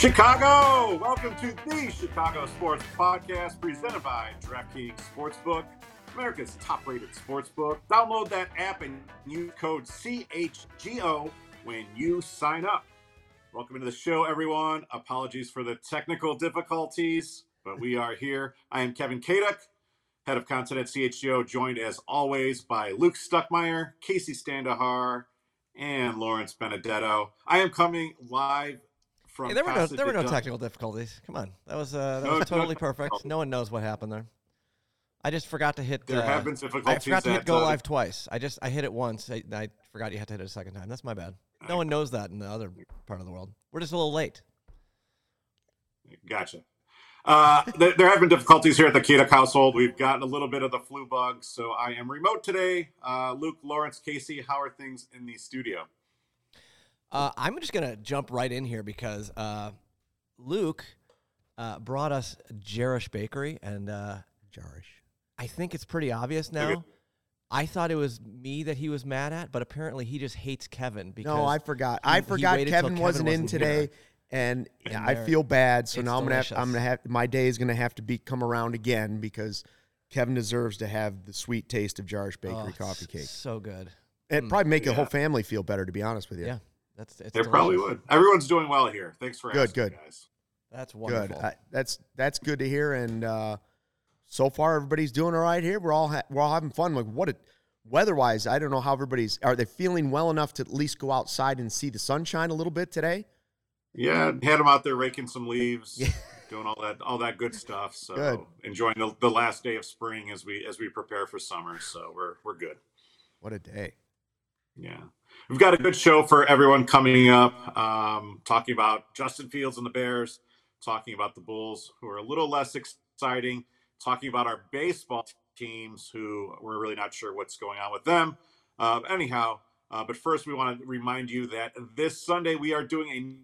Chicago! Welcome to the Chicago Sports Podcast presented by DraftKings Sportsbook, America's top rated sportsbook. Download that app and use code CHGO when you sign up. Welcome to the show, everyone. Apologies for the technical difficulties, but we are here. I am Kevin Kaduk, head of content at CHGO, joined as always by Luke Stuckmeyer, Kacy Standohar, and Lawrence Benedetto. I am coming live from. Hey, there were no there were no technical difficulties. Come on, that was uh, that No was totally technical perfect. No one knows what happened there. I just forgot to hit. There uh, have been difficulties. I forgot to hit go uh, live twice. I just I hit it once. I, I forgot you had to hit it a second time. That's my bad. No one knows that in the other part of the world. We're just a little late. Gotcha. Uh, there, there have been difficulties here at the Kaduk household. We've gotten a little bit of the flu bug, so I am remote today. Uh, Luke, Lawrence, Kacy, how are things in the studio? Uh, I'm just gonna jump right in here because uh, Luke uh, brought us Jarosch Bakery, and uh, Jarosch. I think it's pretty obvious now. Okay. I thought it was me that he was mad at, but apparently he just hates Kevin because No, I forgot. I he forgot waited till Kevin, Kevin wasn't, in wasn't today, here. and, And I feel bad. So it's now I'm gonna have, I'm gonna have my day is gonna have to be come around again because Kevin deserves to have the sweet taste of Jarosch Bakery Oh, it's coffee cake. So good. It Mm. probably make the whole family feel better. To be honest with you, Yeah, that's it's They probably would. Everyone's doing well here. Thanks for Good, asking, good. guys. That's good. wonderful. I, that's that's good to hear. And uh, so far, everybody's doing all right here. We're all ha- we're all having fun. Like what? It, weather-wise, I don't know how everybody's. Are they feeling well enough to at least go outside and see the sunshine a little bit today? Yeah, had them out there raking some leaves, Yeah. doing all that all that good stuff. So Good. enjoying the, the last day of spring as we as we prepare for summer. So we're we're good. What a day! Yeah. We've got a good show for everyone coming up. Um, talking about Justin Fields and the Bears, talking about the Bulls, who are a little less exciting, talking about our baseball teams, who we're really not sure what's going on with them. Uh, anyhow, uh, but first, we want to remind you that this Sunday we are doing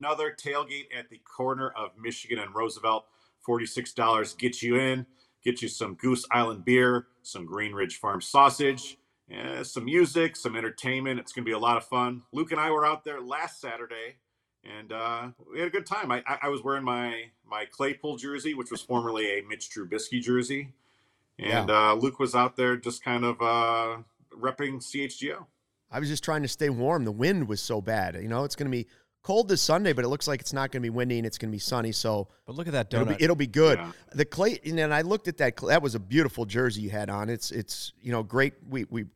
another tailgate at the corner of Michigan and Roosevelt. $46 gets you in, get you some Goose Island beer, some Green Ridge Farm sausage, uh, some music, some entertainment. It's going to be a lot of fun. Luke and I were out there last Saturday, and uh, we had a good time. I, I, I was wearing my my Claypool jersey, which was formerly a Mitch Trubisky jersey, and uh, Luke was out there just kind of uh, repping CHGO. I was just trying to stay warm. The wind was so bad. You know, it's going to be cold this Sunday, but it looks like it's not going to be windy and it's going to be sunny. So but look at that it'll donut. be, it'll be good. Yeah. The clay, and then I looked at that. That was a beautiful jersey you had on. It's it's you know great. We we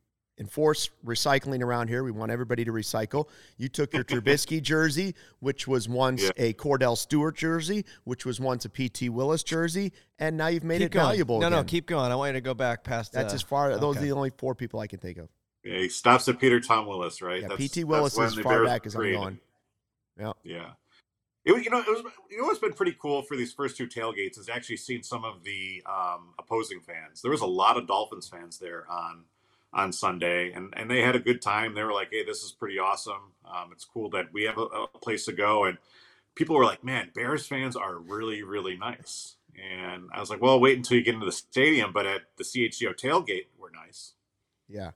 enforce recycling around here. We want everybody to recycle. You took your Trubisky jersey, which was once Yeah. a Kordell Stewart jersey, which was once a PT Willis jersey, and now you've made keep it going. valuable. No, no, again. keep going. I want you to go back past. That's uh, as far. Those are the only four people I can think of. Yeah, he stops at Peter Tom Willis, right? Yeah, That's- PT that's Willis when is the far back as I'm going. Yeah. Yeah. It, was- you know, it was you know what's been pretty cool for these first two tailgates is actually seeing some of the um, opposing fans. There was a lot of Dolphins fans there on on Sunday, and and they had a good time. They were like, "Hey, this is pretty awesome. Um, it's cool that we have a, a place to go." And people were like, "Man, Bears fans are really really nice." And I was like, "Well, wait until you get into the stadium." But at the CHGO tailgate, we're nice. Yeah.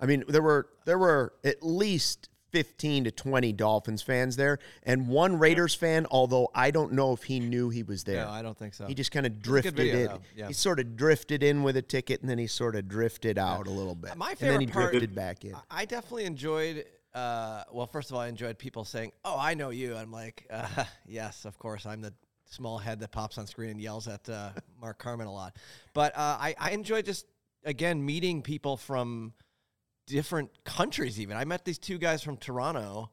I mean, there were there were at least 15 to 20 Dolphins fans there and one Raiders fan, although I don't know if he knew he was there. No, I don't think so. he just kind of drifted video, in. Yeah. He sort of drifted in with a ticket and then he sort of drifted out a little bit. My and then he favorite part- drifted back in. I definitely enjoyed. Uh, well, first of all, I enjoyed people saying, "Oh, I know you." I'm like, uh, "Yes, of course." I'm the small head that pops on screen and yells at uh, Marc Carman a lot. But uh, I, I enjoyed just again meeting people from different countries. Even I met these two guys from Toronto.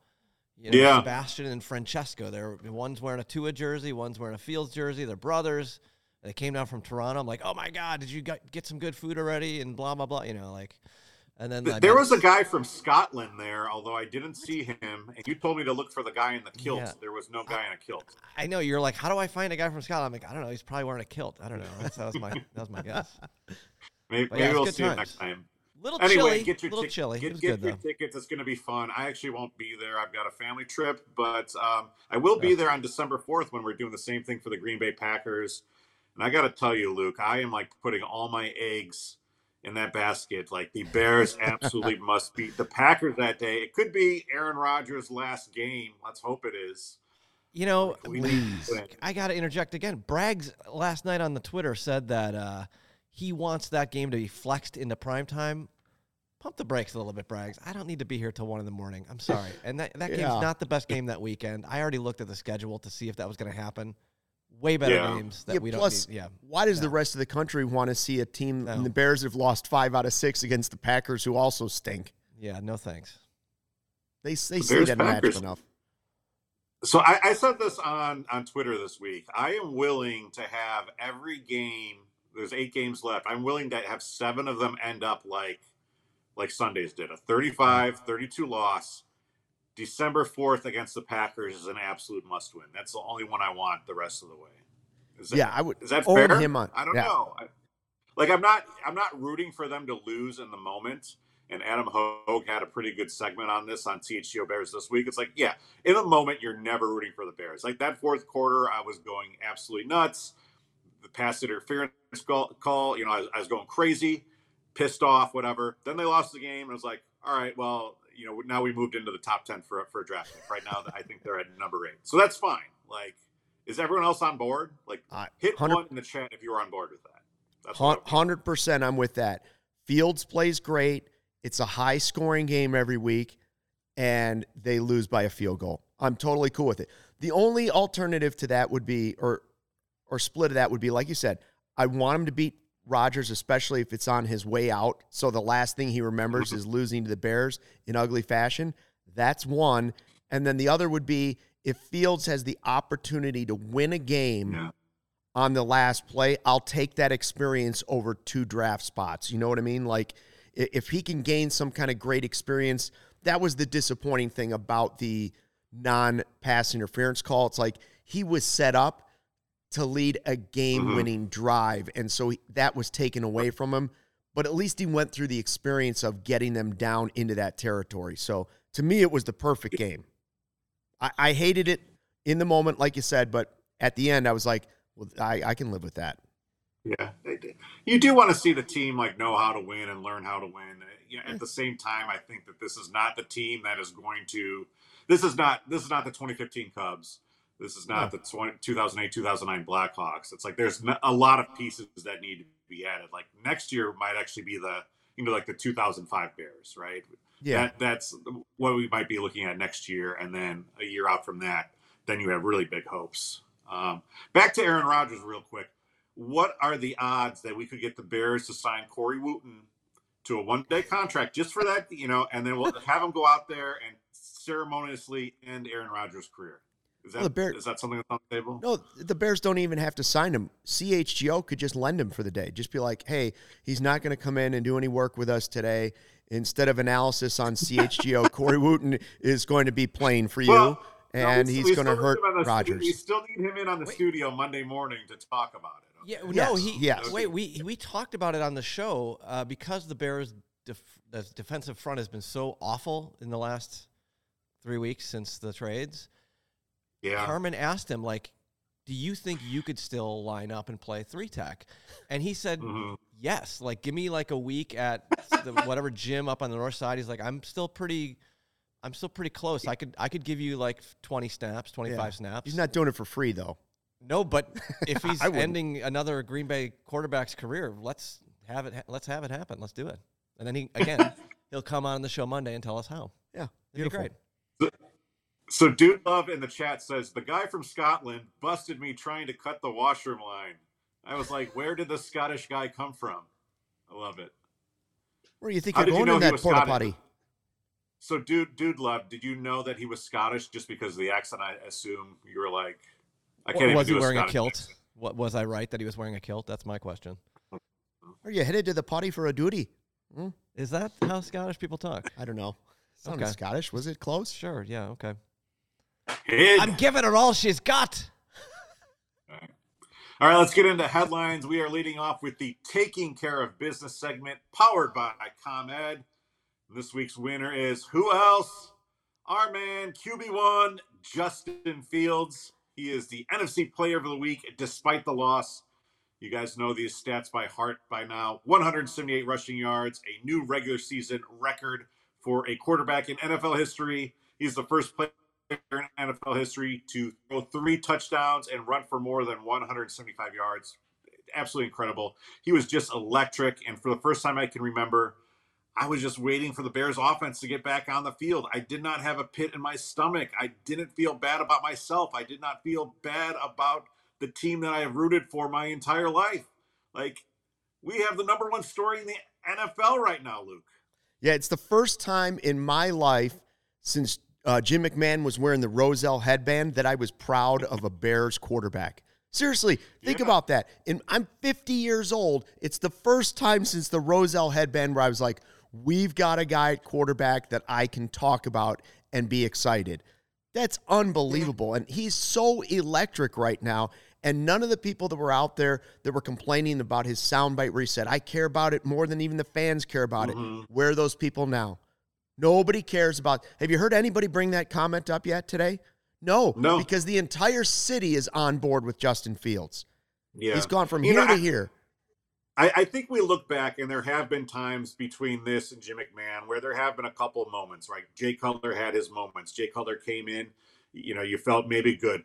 You know, Yeah. Sebastian and Francesco. They're one's wearing a Tua jersey, one's wearing a Fields jersey. They're brothers. They came down from Toronto. I'm like, oh my god, did you get, some good food already? And blah blah blah. You know, like, and then There was a guy from Scotland there, although I didn't see him. And you told me to look for the guy in the kilt. Yeah. There was no guy in a kilt. I know you're like, how do I find a guy from Scotland? I'm like, I don't know. He's probably wearing a kilt. I don't know. That's, that was my that was my guess. Maybe, yeah, maybe we'll see him next time. Little Anyway, chilly. get your little tic- chilly. Get, get good your though. tickets. It's going to be fun. I actually won't be there. I've got a family trip, but um, I will be there on December 4th when we're doing the same thing for the Green Bay Packers. And I got to tell you, Luke, I am like putting all my eggs in that basket. Like the Bears absolutely must beat the Packers that day. It could be Aaron Rodgers' last game. Let's hope it is. You know, We need. I got to interject again. Braggs last night on the Twitter said that uh, he wants that game to be flexed into prime time. Pump the brakes a little bit, Braggs. I don't need to be here till one in the morning. I'm sorry, and that that game's not the best game that weekend. I already looked at the schedule to see if that was going to happen. Way better Yeah. games that Yeah, we don't need. Yeah, Why does the rest of the country want to see a team? No. And the Bears have lost five out of six against the Packers, who also stink. yeah. No thanks. They they see Bears, that Packers. matchup enough. So I, I said this on on Twitter this week. I am willing to have every game. There's eight games left. I'm willing to have seven of them end up like like Sundays did a 35 32 loss. December 4th against the Packers is an absolute must win. That's the only one I want the rest of the way. Is that, Yeah, I would is that fair? him on- I don't yeah. know. I, like I'm not I'm not rooting for them to lose in the moment. And Adam Hoge had a pretty good segment on this on CHGO Bears this week. It's like, yeah, in the moment you're never rooting for the Bears. Like that fourth quarter, I was going absolutely nuts. The pass interference call, call you know, I, was- I was going crazy, pissed off, whatever. Then they lost the game, and I was like, all right, well, you know, now we moved into the top ten for for a draft pick. Right now, I think they're at number eight, so that's fine. Like, is everyone else on board? Like, hit 100 one in the chat if you're on board with that. That's what I would- Hundred percent, I'm with that. Fields plays great. It's a high scoring game every week, and they lose by a field goal. I'm totally cool with it. The only alternative to that would be, or or split of that would be, like you said, I want him to beat Rodgers, especially if it's on his way out. So the last thing he remembers is losing to the Bears in ugly fashion. That's one. And then the other would be if Fields has the opportunity to win a game Yeah. on the last play, I'll take that experience over two draft spots. You know what I mean? Like if he can gain some kind of great experience, that was the disappointing thing about the non-pass interference call. It's like he was set up to lead a game-winning drive, and so he, that was taken away from him. But at least he went through the experience of getting them down into that territory. So to me, it was the perfect game. I, I hated it in the moment, like you said, but at the end, I was like, well, I, I can live with that. Yeah, you do want to see the team like know how to win and learn how to win. Uh, at the same time, I think that this is not the team that is going to. This is not. This is not the 2015 Cubs. This is not the 20, 2008 2009 Blackhawks. It's like there's a lot of pieces that need to be added. Like next year might actually be the you know like the 2005 Bears, right? Yeah. That, that's what we might be looking at next year, and then a year out from that, then you have really big hopes. Um, back to Aaron Rodgers, real quick. What are the odds that we could get the Bears to sign Corey Wootton to a one-day contract just for that, you know, and then we'll have him go out there and ceremoniously end Aaron Rodgers' career? Is that Well, the Bear- is that something that's on the table? No, the Bears don't even have to sign him. CHGO could just lend him for the day. Just be like, hey, he's not going to come in and do any work with us today. Instead of analysis on CHGO, Corey Wootton is going to be playing for you, Well, and we- he's going to hurt Rodgers. on the stu- Rodgers. We still need him in on the studio Monday morning to talk about it. Yeah, okay? no, he. yes. Wait, we we talked about it on the show uh, because the Bears' def- the defensive front has been so awful in the last three weeks since the trades. Yeah. Carman asked him like, "Do you think you could still line up and play three tech?" And he said, Mhm. "Yes. Like, give me like a week at the, whatever gym up on the north side." He's like, "I'm still pretty." I'm still pretty close. I could I could give you like 20 snaps, 25 Yeah. snaps. He's not doing it for free, though. No, but if he's ending another Green Bay quarterback's career, let's have it. ha- Let's have it happen. Let's do it. And then he again, he'll come on the show Monday and tell us how. Yeah, It'd be great. So, Dude Love in the chat says the guy from Scotland busted me trying to cut the washroom line. I was like, where did the Scottish guy come from? I love it. Where do you think How you're did you going know in that was porta potty? So, Dude, Dude Love, did you know that he was Scottish just because of the accent? I assume you were like, I can't even was he wearing a Scottish kilt? accent. What was I right that he was wearing a kilt? That's my question. Mm-hmm. Are you headed to the potty for a duty? Hmm? Is that how Scottish people talk? I don't know. Sounded Okay. Scottish. Was it close? Sure. Yeah. Okay. Hid. I'm giving her all she's got. All right, let's get into headlines. We are leading off with the taking care of business segment powered by ComEd. This week's winner is who else? Our man, QB1, Justin Fields. He is the NFC Player of the Week despite the loss. You guys know these stats by heart by now 178 rushing yards, a new regular season record for a quarterback in NFL history. He's the first player in NFL history to throw three touchdowns and run for more than 175 yards. Absolutely incredible. He was just electric. And for the first time I can remember, I was just waiting for the Bears offense to get back on the field. I did not have a pit in my stomach. I didn't feel bad about myself. I did not feel bad about the team that I have rooted for my entire life. Like, we have the number one story in the NFL right now, Luke. Yeah, it's the first time in my life since uh, Jim McMahon was wearing the Rozelle headband that I was proud of a Bears quarterback. Seriously, think Yeah. about that. And I'm 50 years old. It's the first time since the Rozelle headband where I was like, we've got a guy at quarterback that I can talk about and be excited. That's unbelievable. And he's so electric right now. And none of the people that were out there that were complaining about his soundbite said, I care about it more than even the fans care about Mhm. it. Where are those people now? Nobody cares about. Have you heard anybody bring that comment up yet today? No, No. because the entire city is on board with Justin Fields. Yeah. He's gone from You here know, to I- here. I, I think we look back, and there have been times between this and Jim McMahon where there have been a couple of moments. Right, Jay Cutler had his moments. Jay Cutler came in, you know, you felt maybe good.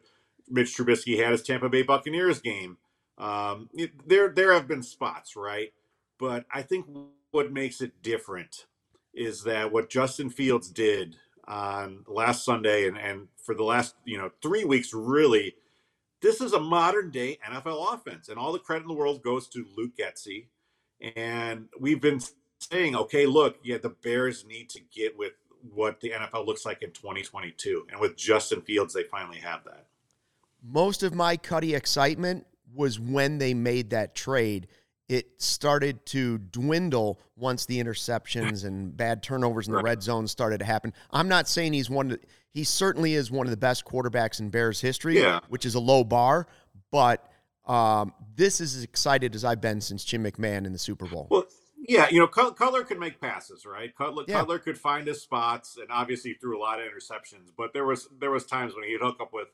Mitch Trubisky had his Tampa Bay Buccaneers game. Um, it- there, there have been spots, right? But I think what makes it different is that what Justin Fields did on last Sunday and, and for the last, you know, three weeks, really, this is a modern day NFL offense, and all the credit in the world goes to Luke Getsy. And we've been saying, okay, look, yeah, the Bears need to get with what the NFL looks like in 2022, and with Justin Fields, they finally have that. Most of my Cuddy excitement was when they made that trade. It started to dwindle once the interceptions and bad turnovers in the red zone started to happen. I'm not saying he's one of the, he certainly is one of the best quarterbacks in Bears history, Yeah. which is a low bar, but um, this is as excited as I've been since Jim McMahon in the Super Bowl. Well, yeah, you know, Cut- Cutler could make passes, right? Cutler, Yeah. Cutler could find his spots, and obviously threw a lot of interceptions. But there was there was times when he'd hook up with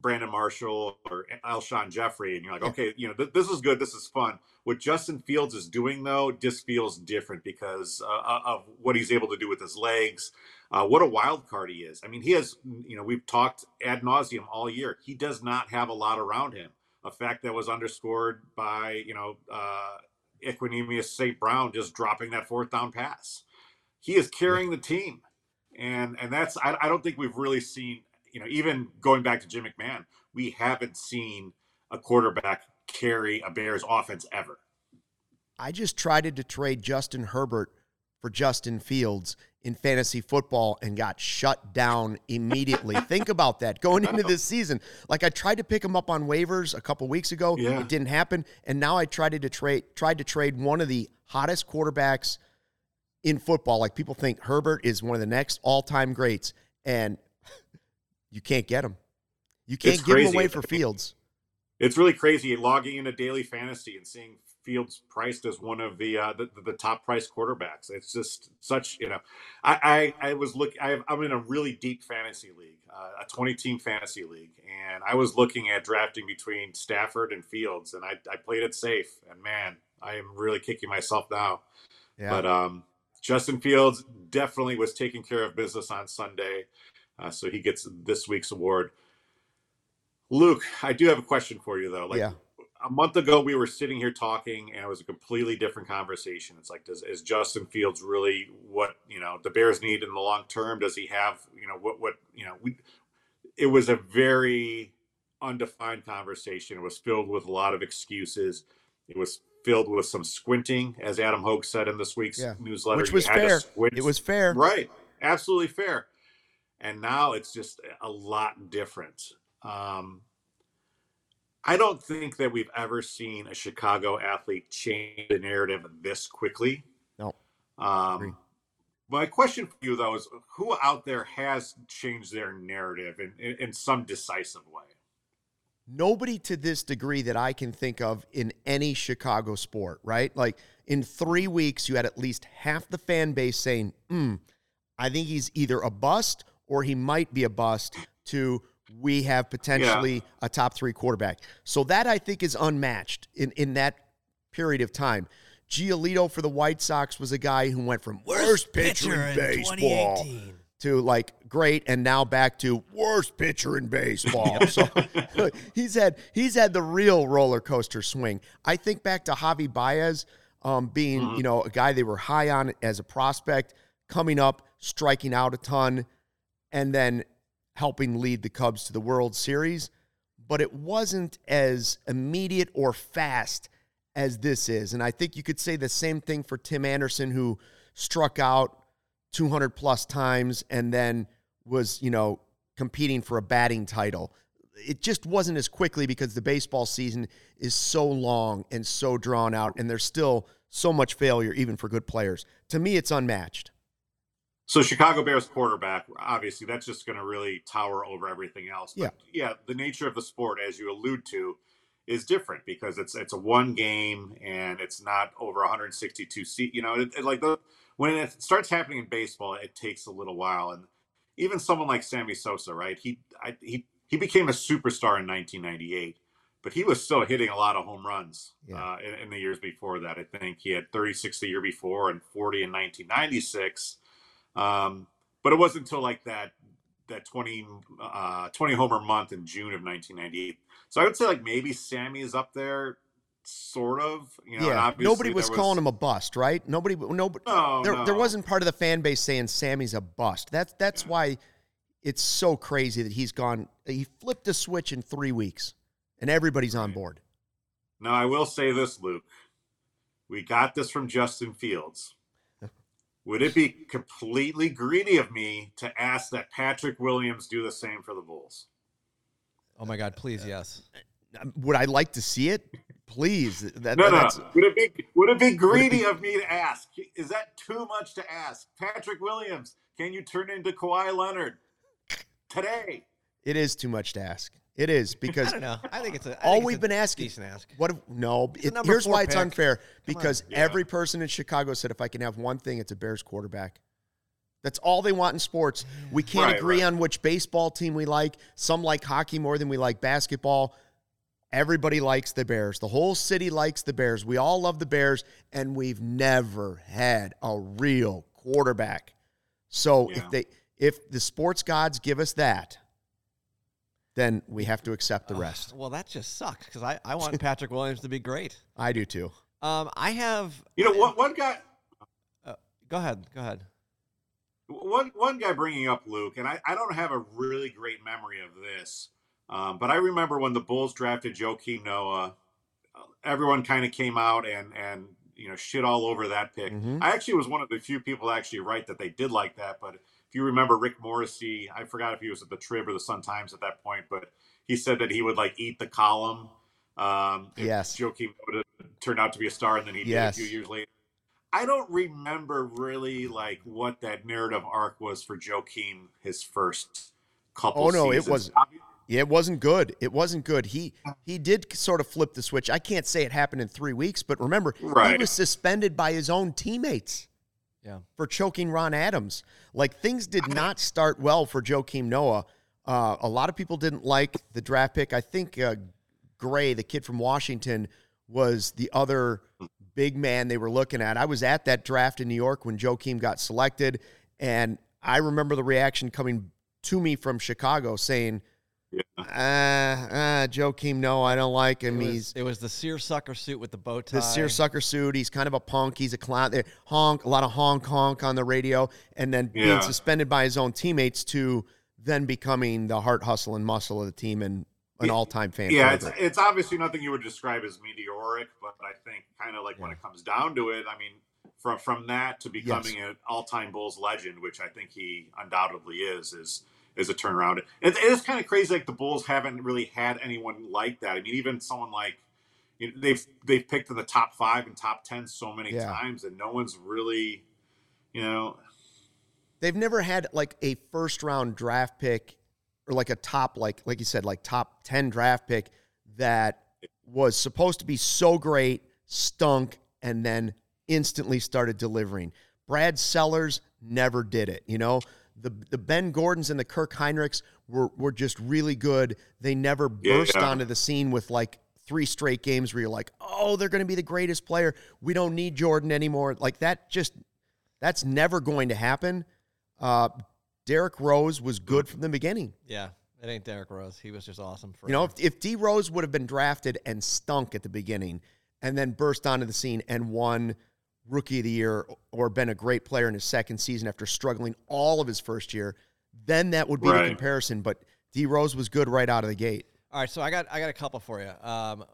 Brandon Marshall or Alshon Jeffery, and you're like, okay, you know, th- this is good, this is fun. What Justin Fields is doing though, just feels different because uh, of what he's able to do with his legs. Uh, what a wild card he is. I mean, he has, you know, we've talked ad nauseum all year. He does not have a lot around him. A fact that was underscored by, you know, uh, Equanimeous St. Brown just dropping that fourth down pass. He is carrying the team. And and that's I, I don't think we've really seen, you know, even going back to Jim McMahon, we haven't seen a quarterback carry a Bears offense ever. I just tried to trade Justin Herbert for Justin Fields in fantasy football and got shut down immediately. Think about that going into this season. Like I tried to pick him up on waivers a couple weeks ago, Yeah. it didn't happen, and now I tried to trade tried to trade one of the hottest quarterbacks in football. Like people think Herbert is one of the next all-time greats and you can't get him. You can't It's give him crazy. away for Fields. It's really crazy logging into daily fantasy and seeing Fields priced as one of the uh, the, the top priced quarterbacks. It's just such you know, I I, I was look I have, I'm in a really deep fantasy league, uh, a 20 team fantasy league, and I was looking at drafting between Stafford and Fields, and I I played it safe, and man, I am really kicking myself now. Yeah. But um, Justin Fields definitely was taking care of business on Sunday, uh, so he gets this week's award. Luke, I do have a question for you though. Like yeah. a month ago, we were sitting here talking, and it was a completely different conversation. It's like, does is Justin Fields really what you know the Bears need in the long term? Does he have you know what what you know? We, it was a very undefined conversation. It was filled with a lot of excuses. It was filled with some squinting, as Adam Hoge said in this week's Yeah. newsletter. Which was fair. It was fair. Right. Absolutely fair. And now it's just a lot different. Um, I don't think that we've ever seen a Chicago athlete change the narrative this quickly. No. Um, my question for you, though, is who out there has changed their narrative in, in, in some decisive way? nobody to this degree that I can think of in any Chicago sport, right? Like in three weeks, you had at least half the fan base saying, hmm, I think he's either a bust or he might be a bust to we have potentially a top three quarterback. So that I think is unmatched in, in that period of time. Giolito for the White Sox was a guy who went from worst, pitcher, in baseball to like great and now back to worst pitcher in baseball. so he's had he's had the real roller coaster swing. I think back to Javi Baez um, being, mm-hmm. you know, a guy they were high on as a prospect, coming up, striking out a ton, and then helping lead the Cubs to the World Series. But it wasn't as immediate or fast as this is. And I think you could say the same thing for Tim Anderson, who struck out 200 plus times and then was, you know, competing for a batting title. It just wasn't as quickly because the baseball season is so long and so drawn out, and there's still so much failure, even for good players. To me, it's unmatched. So Chicago Bears quarterback, obviously, that's just going to really tower over everything else. But yeah, yeah, the nature of the sport, as you allude to, is different because it's it's a one game and it's not over 162 seat. You know, it, it, like the when it starts happening in baseball, it takes a little while. And even someone like Sammy Sosa, right? He I, he he became a superstar in 1998, but he was still hitting a lot of home runs yeah. uh, in, in, the years before that. I think he had 36 the year before and 40 in 1996. Um, but it wasn't until like that that 20 uh, 20 homer month in June of 1998. So I would say like maybe Sammy is up there sort of. You know, yeah, nobody was, was, calling him a bust, right? Nobody, nobody. No, there, no. there wasn't part of the fan base saying Sammy's a bust. That's that's yeah. why it's so crazy that he's gone. He flipped a switch in three weeks, and everybody's on board. Now I will say this, Luke. We got this from Justin Fields. Would it be completely greedy of me to ask that Patrick Williams do the same for the Bulls? Oh my God! Please, uh, yes. Uh, um, would I like to see it? Please. That, no, no. Would it be would it be greedy of me to ask? Is that too much to ask? Patrick Williams, can you turn into Kawhi Leonard today? It is too much to ask. It is because I don't know. I think it's a, all think we've been asking. Decent ask. What? If, no. It, here's why pick. it's unfair. Because yeah. every person in Chicago said, if I can have one thing, it's a Bears quarterback. That's all they want in sports. We can't right, agree right. on which baseball team we like. Some like hockey more than we like basketball. Everybody likes the Bears. The whole city likes the Bears. We all love the Bears, and we've never had a real quarterback. So yeah. if they if the sports gods give us that, then we have to accept the rest. Uh, well, that just sucks because I, I want Patrick Williams to be great. I do too. Um, I have. You know, one, one guy. Uh, go ahead. Go ahead. One one guy bringing up Luke, and I, I don't have a really great memory of this. Um, but I remember when the Bulls drafted Joakim Noah, everyone kind of came out and and you know shit all over that pick. Mm-hmm. I actually was one of the few people actually write that they did like that. But if you remember Rick Morrissey, I forgot if he was at the Trib or the Sun Times at that point, but he said that he would like eat the column. Um, yes, Joakim would have turned out to be a star, and then he yes. did a few years later. I don't remember really like what that narrative arc was for Joakim his first couple. Oh no, seasons. it was yeah, it wasn't good. It wasn't good. He he did sort of flip the switch. I can't say it happened in three weeks, but remember, right. he was suspended by his own teammates. Yeah. For choking Ron Adams. Like things did not start well for Joakim Noah. Uh, a lot of people didn't like the draft pick. I think uh, Gray, the kid from Washington, was the other big man they were looking at. I was at that draft in New York when Joakim got selected, and I remember the reaction coming to me from Chicago saying – yeah. Uh, uh, Joakim, no, I don't like him. It was, He's it was the seersucker suit with the bow tie. The seersucker suit. He's kind of a punk. He's a clown. There, honk, a lot of honk honk on the radio, and then yeah. being suspended by his own teammates to then becoming the heart, hustle, and muscle of the team and an all-time fan. Yeah, it's, it's obviously nothing you would describe as meteoric, but I think kind of like yeah. when it comes down to it, I mean, from from that to becoming yes. an all-time Bulls legend, which I think he undoubtedly is, is is a turnaround. It, it is kind of crazy. Like the Bulls haven't really had anyone like that. I mean, even someone like you know, they've they've picked in the top five and top ten so many yeah. times, and no one's really, you know, they've never had like a first round draft pick or like a top like like you said like top ten draft pick that was supposed to be so great, stunk, and then instantly started delivering. Brad Sellers never did it. You know, the the Ben Gordons and the Kirk Hinrichs were were just really good. They never burst yeah. onto the scene with like three straight games where you're like, oh, they're going to be the greatest player. We don't need Jordan anymore. Like that, just that's never going to happen. Uh, Derrick Rose was good from the beginning. Yeah, it ain't Derrick Rose. He was just awesome. For You know, if, if D Rose would have been drafted and stunk at the beginning and then burst onto the scene and won rookie of the year or been a great player in his second season after struggling all of his first year, then that would be Right. the comparison. But D Rose was good right out of the gate. All right, so I got I got a couple for you. Um,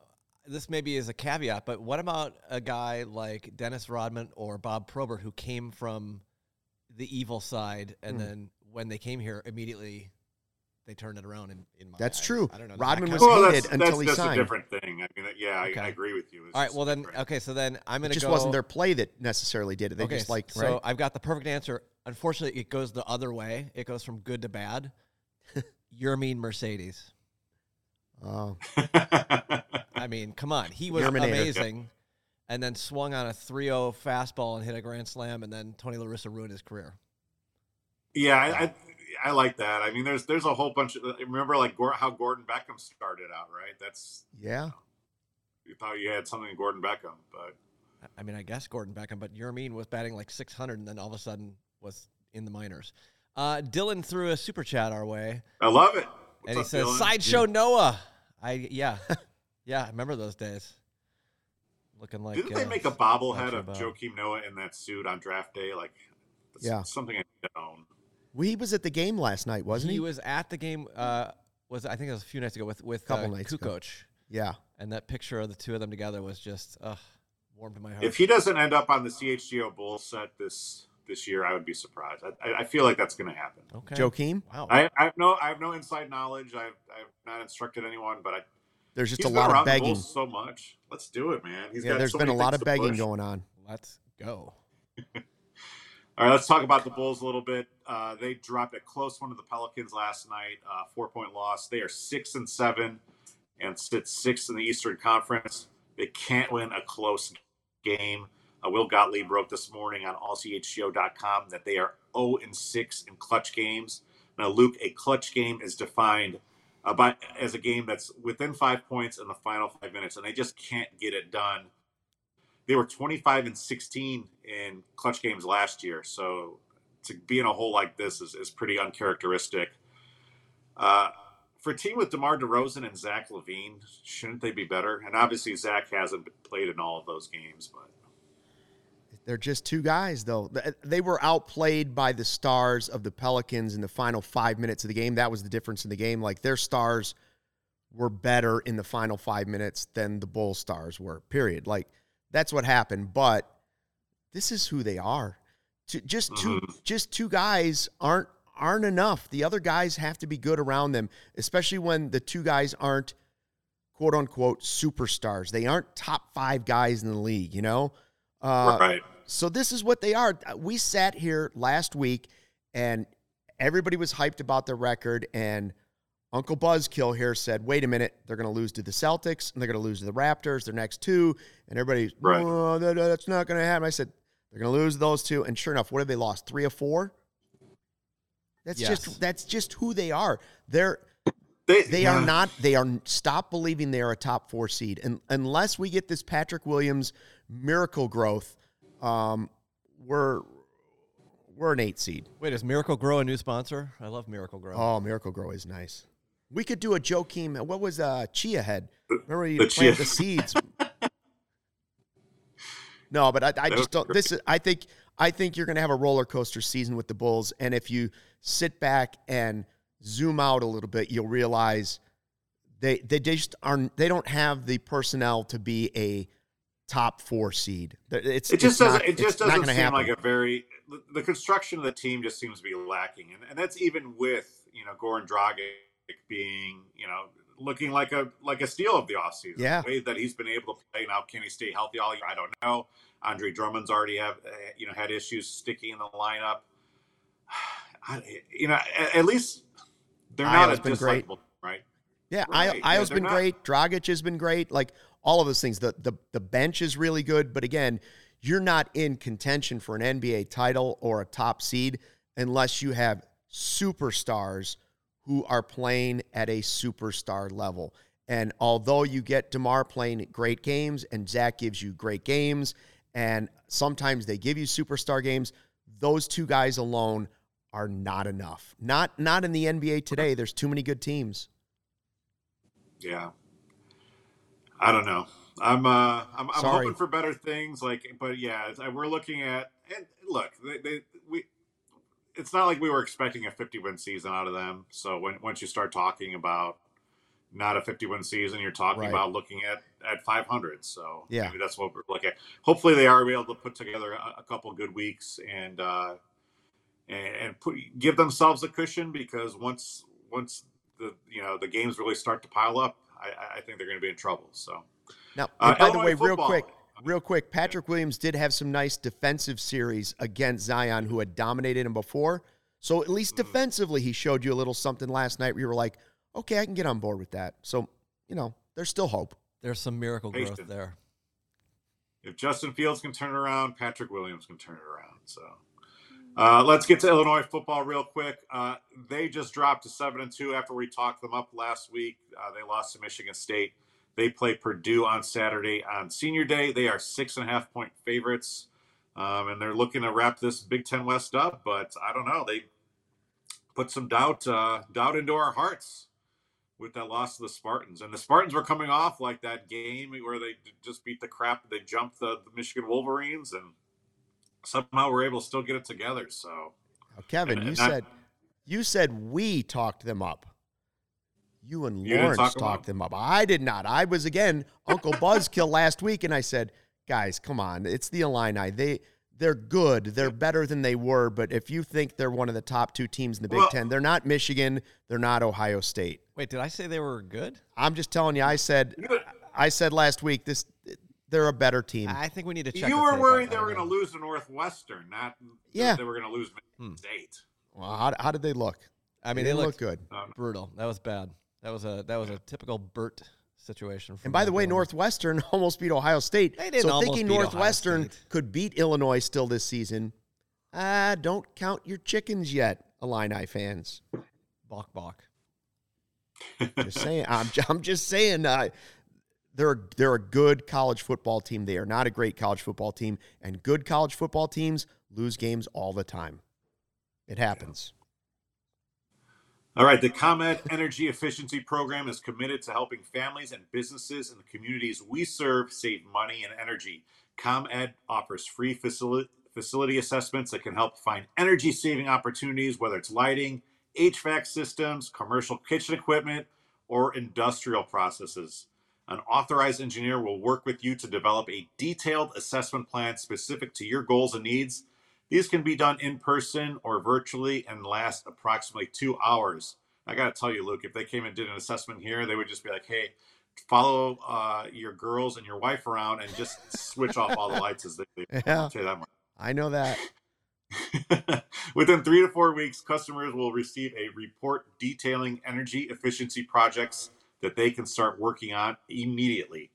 this maybe is a caveat, but what about a guy like Dennis Rodman or Bob Probert who came from the evil side, and Hmm. then when they came here, immediately they turned it around. In, in my That's eyes. true. I don't know. Rodman that was count? Well, hated that's, until that's he just signed. a different thing. I mean, yeah, I, Okay. I agree with you. It's All right. Well, then different. okay. So then I'm It gonna just go. wasn't their play that necessarily did it. They okay, just like, so right? I've got the perfect answer. Unfortunately, it goes the other way. It goes from good to bad. You're mean Mercedes. Oh, I mean, come on. He was Yerminator. amazing. And then swung on a 3 0 fastball and hit a grand slam, and then Tony La Russa ruined his career. yeah, I, I I like that. I mean, there's there's a whole bunch of remember like how Gordon Beckham started out, right? That's yeah. you thought you had something in Gordon Beckham, but I mean, I guess Gordon Beckham, but Yermin was batting like 600 and then all of a sudden was in the minors. Uh, Dylan threw a super chat our way, I love it. What's and he up, says, Dylan? Sideshow Noah. I Yeah. yeah, I remember those days. Looking like. Didn't they uh, make a bobblehead of Bob. Joakim Noah in that suit on draft day? Like, that's Yeah. something I need to own. Well, he was at the game last night, wasn't he? he was at the game. Uh, was I think it was a few nights ago with with Couple uh, nights ago. Yeah. And that picture of the two of them together was just uh, warm to my heart. If he doesn't end up on the CHGO Bull set this this year, I would be surprised. I, I- I feel like that's going to happen. okay, Joakim, wow, I, I have no I have no inside knowledge. I've I've not instructed anyone, but I, there's just he's a been lot of begging. Bulls so much. Let's do it, man. He's Yeah, got there's so been a lot of begging push. going on. let's go. All right, let's talk about the Bulls a little bit. Uh, they dropped a close one to the Pelicans last night, uh, four point loss. They are six and seven, and sit sixth in the Eastern Conference. They can't win a close game. Uh, Will Gottlieb wrote this morning on allchgo.com that they are 0 and 6 in clutch games. Now, Luke, a clutch game is defined uh, by as a game that's within five points in the final five minutes, and they just can't get it done. They were 25 and 16 in clutch games last year, so to be in a hole like this is, is pretty uncharacteristic. Uh, for a team with DeMar DeRozan and Zach LaVine, shouldn't they be better? And obviously, Zach hasn't played in all of those games, but They're just two guys, though. They were outplayed by the stars of the Pelicans in the final five minutes of the game. That was the difference in the game. Like their stars were better in the final five minutes than the Bulls stars were. Period. Like that's what happened. But this is who they are. Just two, Mhm. just two guys aren't aren't enough. The other guys have to be good around them, especially when the two guys aren't quote unquote superstars. They aren't top five guys in the league. You know. Uh, right. so this is what they are. We sat here last week and everybody was hyped about their record and Uncle Buzzkill here said, "Wait a minute, they're going to lose to the Celtics and they're going to lose to the Raptors, their next two." And everybody's, Right. "No, that- that's not going to happen." I said, "They're going to lose those two. And sure enough, what have they lost? 3 or 4? That's Yes. just that's just who they are. They're They, they yeah. are not they are stop believing they are a top four seed and unless we get this patrick williams miracle growth um we're we're an eight seed Wait, is Miracle Grow a new sponsor? I love Miracle Grow. oh miracle grow is nice we could do a joakim what was uh chia head remember you The plant the seeds no but i, I just don't this is i think i think you're gonna have a roller coaster season with the bulls and if you sit back and zoom out a little bit you'll realize they they just aren't they don't have the personnel to be a top four seed. It's It just it's doesn't. it just doesn't seem happen. like a very. the- The construction of the team just seems to be lacking, and, and that's even with you know Goran Dragic being you know looking like a like a steal of the offseason. Yeah. the way that he's been able to play now. Can he stay healthy all year? I don't know. Andre Drummond's already have uh, you know had issues sticking in the lineup. I, you know, at, at least they're not Ayo's a been great. right? Yeah, Right, I, yeah, Ayo's been not- great. Dragic has been great. Like all of those things. The the the bench is really good, but again, you're not in contention for an NBA title or a top seed unless you have superstars who are playing at a superstar level. And although you get DeMar playing great games and Zach gives you great games, and sometimes they give you superstar games, those two guys alone are not enough. Not not in the NBA today. There's too many good teams. Yeah. I don't know. I'm uh I'm, I'm hoping for better things like but yeah, we're looking at and look, they, they we it's not like we were expecting a 50 win season out of them. So when once you start talking about not a 50 win season, you're talking Right. about looking at at 500. So Yeah. maybe that's what we're looking at. Hopefully they are able to put together a, a couple good weeks and uh and, and put give themselves a cushion because once once the you know the games really start to pile up, I, I think they're going to be in trouble. So Now, Uh, and by the Illinois way, real quick, real quick, Patrick Williams did have some nice defensive series against Zion, who had dominated him before. So at least Mm-hmm. defensively, he showed you a little something last night where you were like, okay, I can get on board with that. So, you know, there's still hope. There's some miracle growth there. if Justin Fields can turn it around, Patrick Williams can turn it around. So uh, let's get to Illinois football real quick. Uh, they just dropped to seven and two after we talked them up last week. Uh, they lost to Michigan State. They play Purdue on Saturday on Senior Day. They are six and a half point favorites, um, and they're looking to wrap this Big Ten West up. But I don't know. They put some doubt uh, doubt into our hearts with that loss to the Spartans. And the Spartans were coming off like that game where they just beat the crap. They jumped the, the Michigan Wolverines and somehow we're able to still get it together. So Now, Kevin, And- you and I- said you said we talked them up. You and You didn't Lawrence talk them talked up? them up. I did not. I was again Uncle Buzzkill last week, and I said, guys, come on, it's the Illini. They they're good. They're better than they were. But if you think they're one of the top two teams in the Big Well- Ten, they're not Michigan. They're not Ohio State. Wait, did I say they were good? I'm just telling you. I said I said last week this they're a better team. I think we need to check. you were worried they were going to lose to Northwestern, not Yeah. they were going to lose Michigan Hmm. State. Well, how, how did they look? I mean, they they didn't looked look good. Um, brutal. That was bad. That was a that was a typical Bert situation. And by the way, Oklahoma. Northwestern almost beat Ohio State. They didn't so thinking beat Ohio Northwestern State. could beat Illinois still this season, ah, don't count your chickens yet, Illini fans. Bok Bok. Just saying. I'm, I'm just saying. Uh, they're they're a good college football team. They are not a great college football team, and good college football teams lose games all the time. It happens. All right, the ComEd Energy Efficiency Program is committed to helping families and businesses in the communities we serve save money and energy. ComEd offers free facility, facility assessments that can help find energy saving opportunities, whether it's lighting, HVAC systems, commercial kitchen equipment, or industrial processes. An authorized engineer will work with you to develop a detailed assessment plan specific to your goals and needs. These can be done in person or virtually and last approximately two hours. I got to tell you, Luke, if they came and did an assessment here, they would just be like, hey, follow uh, your girls and your wife around and just switch off all the lights as they leave. Yeah, I'll tell you that much. I know that. Within three to four weeks, customers will receive a report detailing energy efficiency projects that they can start working on immediately.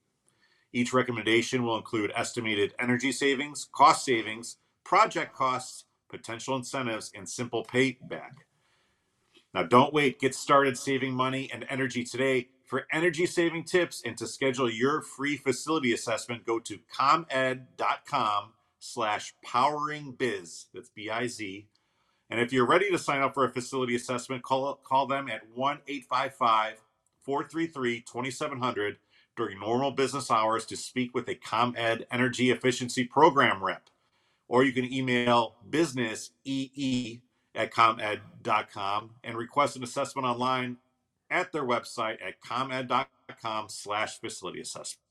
Each recommendation will include estimated energy savings, cost savings, project costs, potential incentives, and simple payback. Now, don't wait. Get started saving money and energy today. For energy saving tips and to schedule your free facility assessment, go to comed.com slash powering biz. That's B I Z. And if you're ready to sign up for a facility assessment, call, call them at 1 855 433 2700 during normal business hours to speak with a ComEd Energy Efficiency Program rep. Or you can email businessee at comed.com and request an assessment online at their website at comed.com slash facility assessment.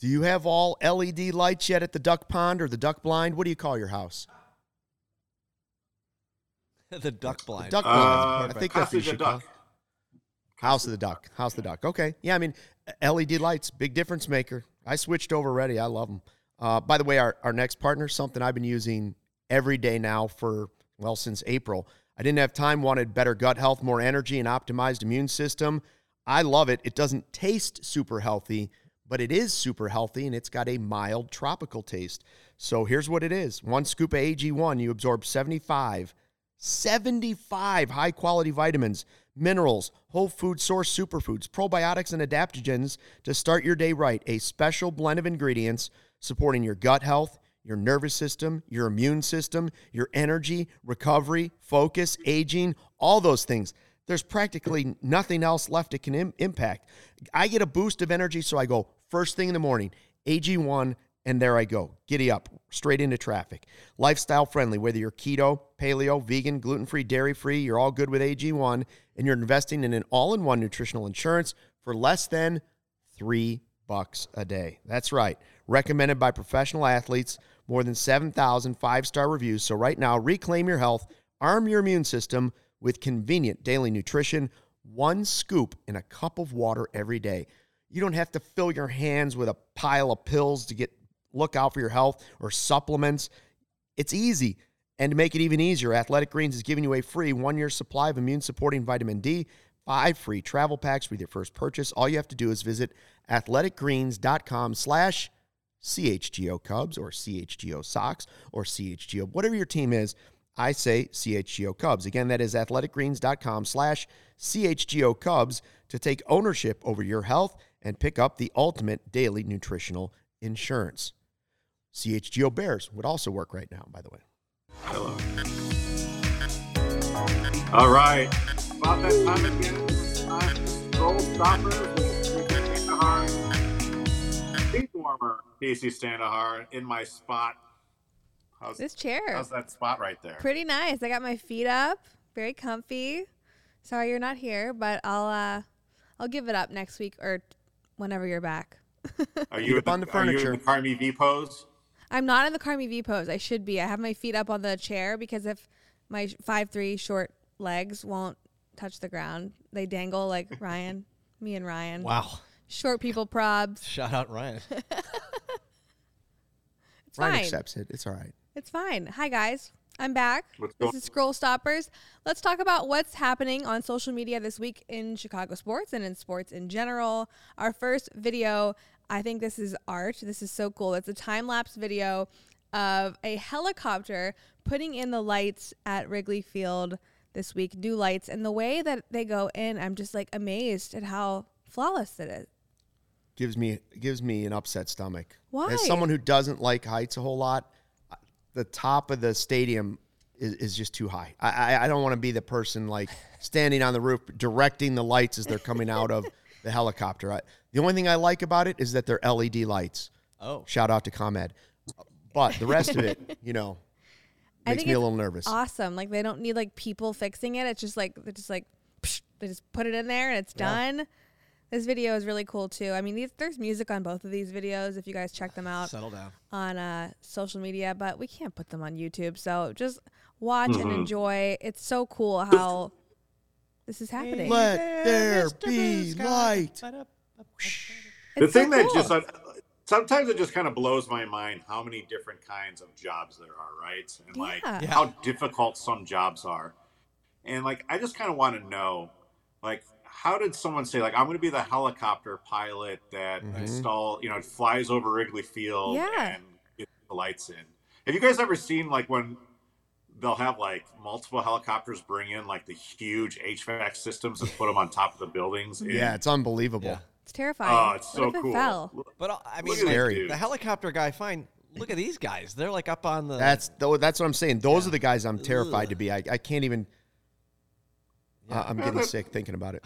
Do you have all LED lights yet at the duck pond or the duck blind? What do you call your house? the duck blind. duck Uh, blind. I think that's what you Passage of should call Duck. House of the Duck. House of the Duck. Okay. Yeah, I mean, LED lights, big difference maker. I switched over already. I love them. Uh, by the way, our, our next partner, something I've been using every day now for, well, since April. I didn't have time, wanted better gut health, more energy, and optimized immune system. I love it. It doesn't taste super healthy, but it is super healthy and it's got a mild tropical taste. So here's what it is one scoop of AG1, you absorb 75 75 high quality vitamins, minerals, whole food source superfoods, probiotics, and adaptogens to start your day right. A special blend of ingredients supporting your gut health, your nervous system, your immune system, your energy, recovery, focus, aging, all those things. There's practically nothing else left it can Im- impact. I get a boost of energy, so I go first thing in the morning, AG1, and there I go. Giddy up, straight into traffic. Lifestyle friendly, whether you're keto, paleo, vegan, gluten free, dairy free, you're all good with AG1, and you're investing in an all in one nutritional insurance for less than three bucks a day. That's right. Recommended by professional athletes, more than 7,000 five star reviews. So, right now, reclaim your health, arm your immune system with convenient daily nutrition, one scoop in a cup of water every day. You don't have to fill your hands with a pile of pills to get look out for your health or supplements. It's easy. And to make it even easier, Athletic Greens is giving you a free one year supply of immune supporting vitamin D, five free travel packs with your first purchase. All you have to do is visit athleticgreens.com slash CHGO Cubs or CHGO Sox or CHGO, whatever your team is. I say CHGO Cubs. Again, that is athleticgreens.com slash CHGO Cubs to take ownership over your health and pick up the ultimate daily nutritional insurance. CHGO Bears would also work right now, by the way. Hello. All right. About that time again. Time to scroll stoppers with Kacy Standohar. Seat warmer. Kacy Standohar in my spot. How's, This chair. how's that spot right there? Pretty nice. I got my feet up, very comfy. Sorry you're not here, but I'll uh I'll give it up next week or whenever you're back. Are you, up in on the furniture? Are you in the Carmi V pose? I'm not in the Carmi V pose. I should be. I have my feet up on the chair because if my five three short legs won't touch the ground, they dangle like Ryan, me and Ryan. Wow. Short people probs. Shout out Ryan. It's Ryan fine. accepts it. It's all right. It's fine. Hi guys, I'm back. What's this going- is Scroll Stoppers. Let's talk about what's happening on social media this week in Chicago sports and in sports in general. Our first video, I think this is art. This is so cool. It's a time lapse video of a helicopter putting in the lights at Wrigley Field this week, new lights, and the way that they go in, I'm just like amazed at how flawless it is. Gives me gives me an upset stomach. Why? As someone who doesn't like heights a whole lot, the top of the stadium is, is just too high. I, I, I don't want to be the person like standing on the roof directing the lights as they're coming out of the helicopter. I, the only thing I like about it is that they're LED lights. Oh. Shout out to ComEd. But the rest of it, you know, I makes think me a little nervous. Awesome. Like they don't need like people fixing it. It's just like they're just like psh, they just put it in there and it's done. This video is really cool too. I mean, these, there's music on both of these videos if you guys check them out Settle down. on uh, social media, but we can't put them on YouTube. So just watch and enjoy. It's so cool how this is happening. Let there be light. The It's so thing that cool. just uh, sometimes it just kind of blows my mind how many different kinds of jobs there are, right? And like Yeah. Yeah. how difficult some jobs are. And like I just kind of want to know like how did someone say like I'm going to be the helicopter pilot that Mhm. install, you know, it flies over Wrigley Field Yeah. and gets the lights in. Have you guys ever seen like when they'll have like multiple helicopters bring in like the huge HVAC systems and put them on top of the buildings? And- Yeah, it's unbelievable. Yeah. It's terrifying. Oh, it's What so if it cool. fell? But uh, I mean, like, Scary. the helicopter guy, fine. Look at these guys. They're like up on the. That's tho- that's what I'm saying. Those Yeah. are the guys I'm terrified Ugh. to be. I, I can't even. Yeah. I- I'm getting sick thinking about it.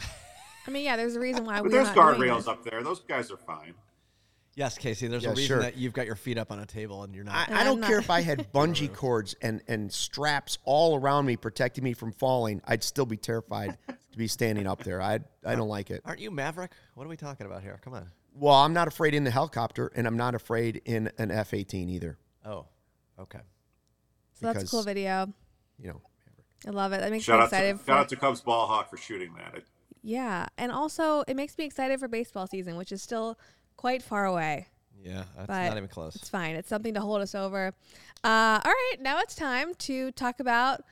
I mean, yeah, there's a reason why But we're there's guardrails up there. Those guys are fine. yes, Kacy. There's Yeah, a reason sure. that you've got your feet up on a table and you're not. And I don't not. care if I had bungee cords and, and straps all around me protecting me from falling. I'd still be terrified to be standing up there. I I don't like it. Aren't you Maverick? What are we talking about here? Come on. Well, I'm not afraid in the helicopter, and I'm not afraid in an F-18 either. Oh, okay. So that's a cool video. You know, I love it. That makes Shout me out, to, excited. shout out to Cubs ball hawk for shooting that. It- Yeah, and also it makes me excited for baseball season, which is still quite far away. Yeah, that's But not even close. It's fine. It's something to hold us over. Uh, all right, now it's time to talk about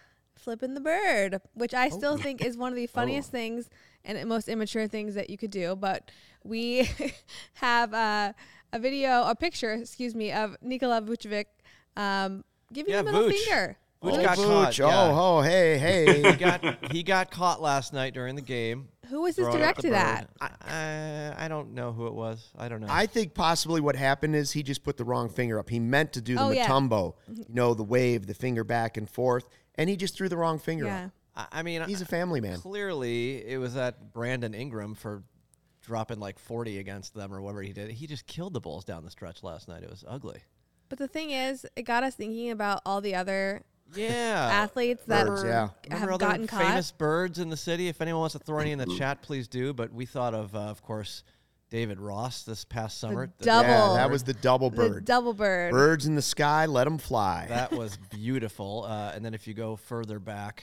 flipping the bird, which I still think is one of the funniest things and most immature things that you could do. But we have uh, a video, a picture, excuse me, of Nikola Vucevic um, giving Yeah, the middle Vuce. finger. Vuce oh, got Vooch, caught, yeah. oh, oh, hey, hey. he hey. got he got caught last night during the game. Who was his throwing up the directed at? I, I don't know who it was. I don't know. I think possibly what happened is he just put the wrong finger up. He meant to do the Oh, yeah. Mutombo, you know, the wave, the finger back and forth, and he just threw the wrong finger Yeah. I, I mean, He's a family man. Clearly, it was that Brandon Ingram for dropping like 40 against them or whatever he did. He just killed the Bulls down the stretch last night. It was ugly. But the thing is, it got us thinking about all the other Yeah. athletes that Birds, yeah. Have other gotten caught. famous birds in the city? If anyone wants to throw any in the chat, please do. But we thought of, uh, of course, David Ross this past summer. The- double- Yeah, that was the double the bird. double bird. Birds in the sky, let them fly. That was beautiful. Uh, and then if you go further back,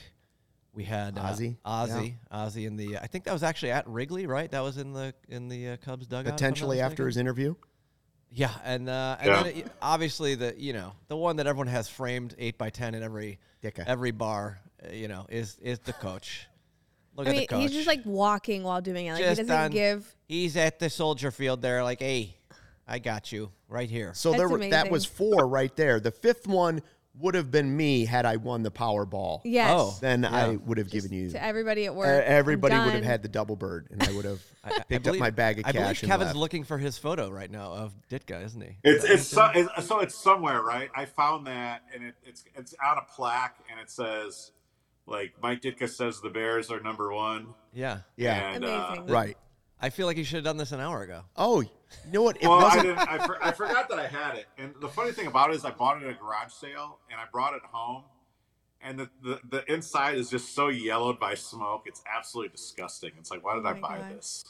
we had uh, Ozzy, Ozzy, Ozzy in the. I think that was actually at Wrigley, right? That was in the in the uh, Cubs dugout. if I'm not Potentially after his interview. Yeah, and uh, and Yeah. then it, obviously the you know the one that everyone has framed eight by ten in every Ditka. every bar, uh, you know, is is the coach. Look I at mean, the coach. he's just like walking while doing it. Like Just he doesn't on- give. he's at the soldier field there, like, hey, I got you right here. So That's there were, that amazing. was four right there. The fifth one would have been me had I won the Powerball. Yes. Oh. Then I would have given you. To everybody at work. I'm everybody would have done. had the double bird, and I would have I- picked believe- up my bag of I believe cash and Kevin's left. looking for his photo right now of Ditka, isn't he? It's it's so, it's so it's somewhere, right? I found that, and it, it's it's on a plaque, and it says, like Mike Ditka says, the Bears are number one. Yeah, yeah, And, uh, right. I feel like he should have done this an hour ago. Oh, you know what? It well, I wasn't. didn't. I, for, I forgot that I had it, and the funny thing about it is, I bought it at a garage sale, and I brought it home, and the, the, the inside is just so yellowed by smoke. It's absolutely disgusting. It's like, why did Oh I buy God. this?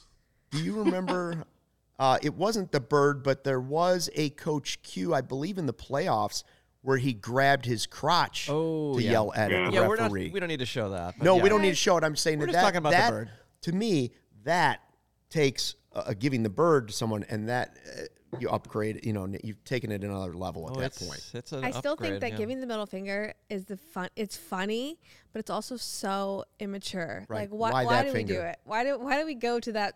Do you remember? uh, it wasn't the bird, but there was a Coach Q, I believe, in the playoffs where he grabbed his crotch Oh, to yeah. yell at Yeah. a Yeah, we're not. We don't need to show that. no, yeah. we don't need to show it. I'm saying We're that just that, talking about the bird. To me, that takes uh, giving the bird to someone, and that uh, you upgrade. You know, you've taken it another level at Oh, that it's, point. It's an I still think that yeah. giving the middle finger is the fun. It's funny, but it's also so immature. Right. Like, why? Why Why, that do we do it? Why do Why do we go to that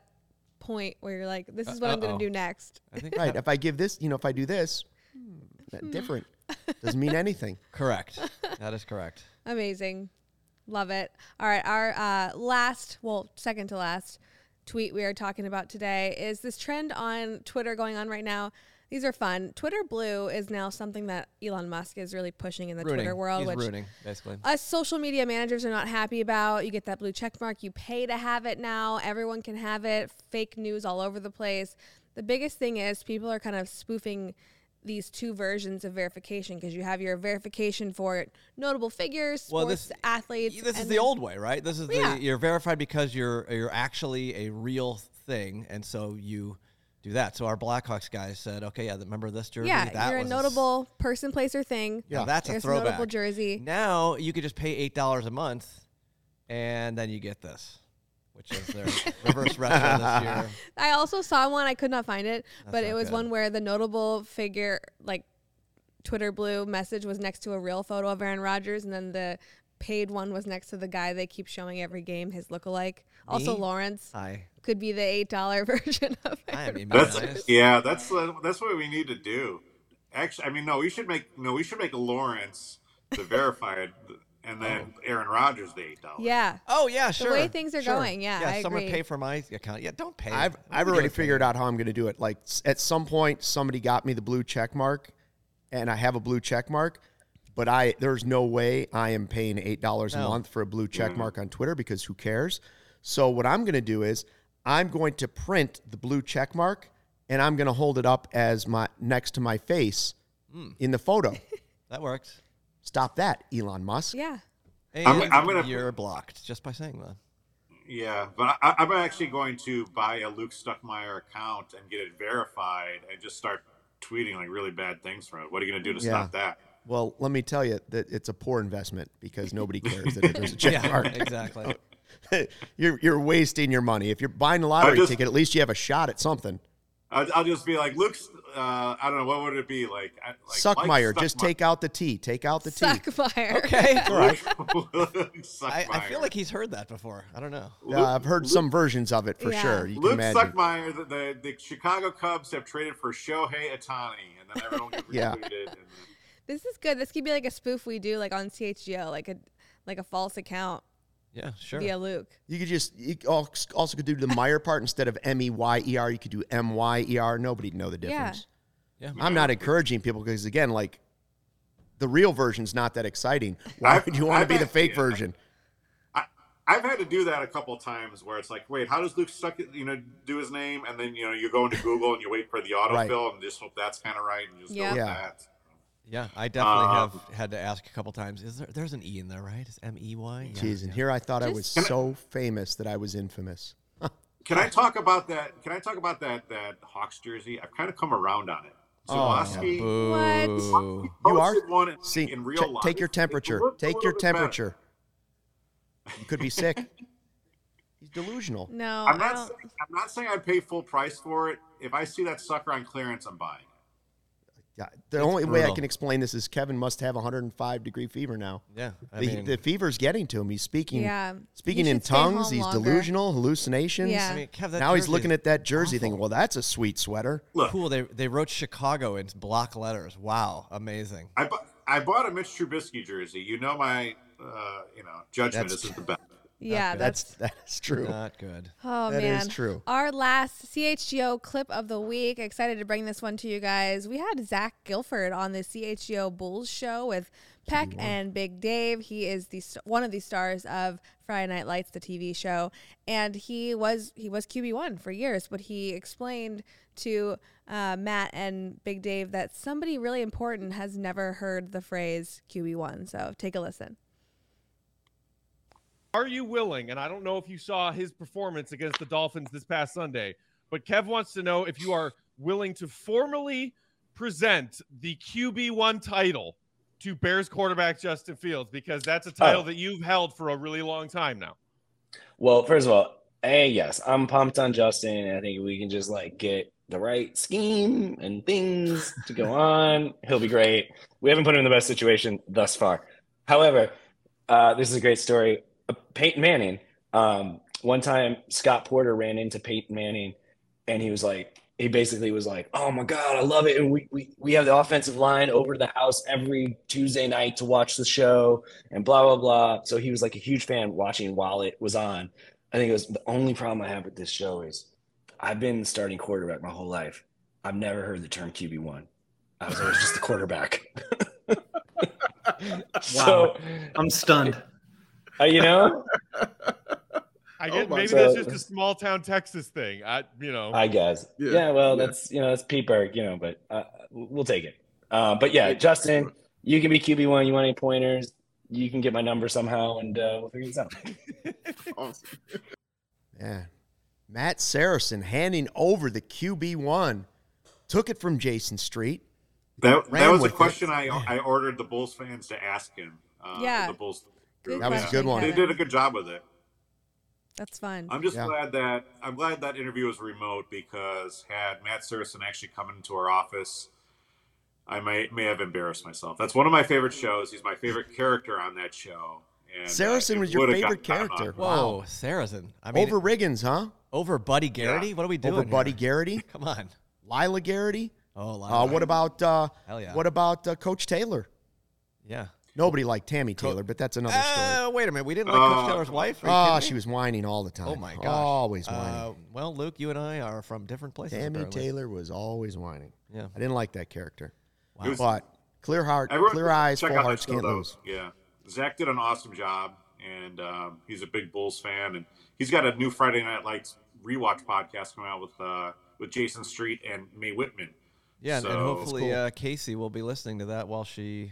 point where you're like, this is what I'm going to do next? I think Right. If I give this, you know, if I do this, Hmm. that different doesn't mean anything. correct. that is correct. Amazing. Love it. All right. Our uh, last, well, second to last tweet we are talking about today is this trend on Twitter going on right now. These are fun. Twitter Blue is now something that Elon Musk is really pushing in the ruining. Twitter world, He's which ruining, basically. us social media managers are not happy about. You get that blue check mark, you pay to have it now. Everyone can have it. Fake news all over the place. The biggest thing is people are kind of spoofing these two versions of verification because you have your verification for notable figures, Well, sports this- athletes. This is the old way, right? This is Yeah. the you're verified because you're you're actually a real thing, and so you do that. So our Blackhawks guys said, okay, yeah, remember this jersey? Yeah, that you're a notable person, place, or thing. yeah, that's a Here's a throwback. notable jersey. Now you could just pay eight dollars a month, and then you get this, which is their reverse retro this year. I also saw one. I could not find it, but it was good. one where the notable figure, like Twitter blue message, was next to a real photo of Aaron Rodgers, and then the paid one was next to the guy they keep showing every game, his lookalike. Also, Lawrence Hi, could be the eight dollar version of I am Aaron That's yeah. That's uh, that's what we need to do. Actually, I mean, no, we should make no, we should make Lawrence the verified, and then Aaron Rodgers the eight dollars. Yeah, Oh yeah, sure. The way things are sure. going, yeah, yeah. I someone agree. pay for my account. Yeah, don't pay. I've I've already figured fuck. out how I'm going to do it. Like at some point, somebody got me the blue check mark, and I have a blue check mark, but I there's no way I am paying eight dollars a No. month for a blue check mark on Twitter because who cares? So what I'm going to do is I'm going to print the blue check mark, and I'm going to hold it up as my next to my face Hmm. in the photo. That works. Stop that, Elon Musk. yeah. And I'm gonna- you're blocked just by saying that. Yeah, but I, I'm actually going to buy a Luke Stuckmeyer account and get it verified and just start tweeting like really bad things from it. What are you going to do to stop that? Well, let me tell you that it's a poor investment because nobody cares that there's a check yeah, mark. exactly. you're you're wasting your money. If you're buying a lottery just- ticket, at least you have a shot at something. I'll, I'll just be like Luke's. Uh, I don't know what would it be like. I- like Mike Suckmeyer, just take out the T. Take out the T. Suckfire. Okay, all right. Luke I, I feel like he's heard that before. I don't know. Uh, I've heard some versions of it for Yeah. sure. You can Luke imagine. Suckmeyer, the, the, the Chicago Cubs have traded for Shohei Ohtani, and then everyone gets Yeah. retweeted. And then, This is good. This could be like a spoof we do, like on CHGO, like a like a false account. Yeah, sure. via Luke. You could just you also could do the Meyer part instead of M E Y E R. You could do M Y E R. Nobody'd know the difference. Yeah. I'm not encouraging people because again, like the real version's not that exciting. Why I've- would you want to I've be the fake yeah. version? I, I've had to do that a couple of times where it's like, wait, how does Luke Stuck, you know, do his name? And then you know you go into Google and you wait for the autofill and just hope that's kind of right and just Yeah. go with Yeah. that. Yeah, I definitely Um, have had to ask a couple times. Is there? There's an E in there, right? Is M E Y? Yeah, Jeez, and here I thought I was Just- so famous that I was infamous. Can I talk about that? Can I talk about that that Hawks jersey? I've kind of come around on it. Oh, Zalewski Boo. You are posted one in, See, in real ta- life. take your temperature. looked Take your little better. temperature. You could be sick. He's delusional. No, I'm I not. don't. Saying, I'm not saying I'd pay full price for it. If I see that sucker on clearance, I'm buying. Yeah, the It's only way I can explain this is Kevin must have 105 degree fever now. Yeah, I the, mean, the fever's getting to him. He's speaking Yeah. speaking He in tongues. He's longer. delusional, hallucinations. Yeah. I mean, Kev, that now he's looking at that jersey awful. thinking, well, that's a sweet sweater. Look, cool. They they wrote Chicago in block letters. Wow, amazing. I bu- I bought a Mitch Trubisky jersey. You know my uh, you know judgment. That's- This is the best. Yeah, That's that's that's true. Not good. Oh That is man, that is true. Our last CHGO clip of the week. Excited to bring this one to you guys. We had Zach Gilford on the CHGO Bulls show with Peck and Big Dave. He is the st- one of the stars of Friday Night Lights, the TV show, and he was he was QB one for years. But he explained to uh, Matt and Big Dave that somebody really important has never heard the phrase QB one. So take a listen. Are you willing? And I don't know if you saw his performance against the Dolphins this past Sunday, but Kev wants to know if you are willing to formally present the QB1 title to Bears quarterback Justin Fields because that's a title Oh. that you've held for a really long time now. Well, first of all, a yes, I'm pumped on Justin, I think we can just like get the right scheme and things to go on. He'll be great. We haven't put him in the best situation thus far. However, uh, this is a great story. Peyton Manning. Um, one time, Scott Porter ran into Peyton Manning, and he was like, he basically was like, "Oh my God, I love it!" And we we we have the offensive line over to the house every Tuesday night to watch the show, and blah blah blah. So he was like a huge fan watching while it was on. I think it was the only problem I have with this show is I've been the starting quarterback my whole life. I've never heard the term QB one. I was always just the quarterback. So, I'm stunned. Uh, you know, I Oh get my maybe God. that's just a small town Texas thing. I you know I guess. Yeah. Yeah. well, Yeah. that's you know that's Pete Berg, you know, but uh, we'll take it. Uh, but yeah, Justin, you can be QB one. You want any pointers? You can get my number somehow, and uh, we'll figure this out. Awesome. Yeah. Matt Saracen handing over the QB1. Took it from Jason Street. That, that was a with it. question I I ordered the Bulls fans to ask him. Uh, Yeah. the Bulls. Good That was a good one. They did a good job with it. That's fun. I'm just Yeah. glad that I'm glad that interview was remote because had Matt Saracen actually come into our office, I may may have embarrassed myself. That's one of my favorite shows. He's my favorite character on that show. And, uh, Saracen it was your favorite character. off. Whoa, Saracen. I mean, over Riggins, huh? over Buddy Garrity. What are we doing? Over Buddy here? Garrity. Come on. Lila Garrity. Oh, Uh, what about uh, Hell yeah. what about uh, Coach Taylor? Yeah. Nobody liked Tammy Taylor, but that's another story. Uh, wait a minute. We didn't like Coach Uh, Taylor's wife. Are you Oh, kidding me? she was whining all the time. Oh my gosh. Always whining. Uh, well, Luke, you and I are from different places. Tammy apparently. Taylor was always whining. Yeah. I didn't like that character. It was- But clear heart, Everyone clear eyes, check full out that hearts show, can't though. lose. Yeah, Zach did an awesome job, and um, he's a big Bulls fan, and he's got a new Friday Night Lights rewatch podcast coming out with uh, with Jason Street and Mae Whitman. Yeah, and, and So- hopefully cool. uh, Kacy will be listening to that while she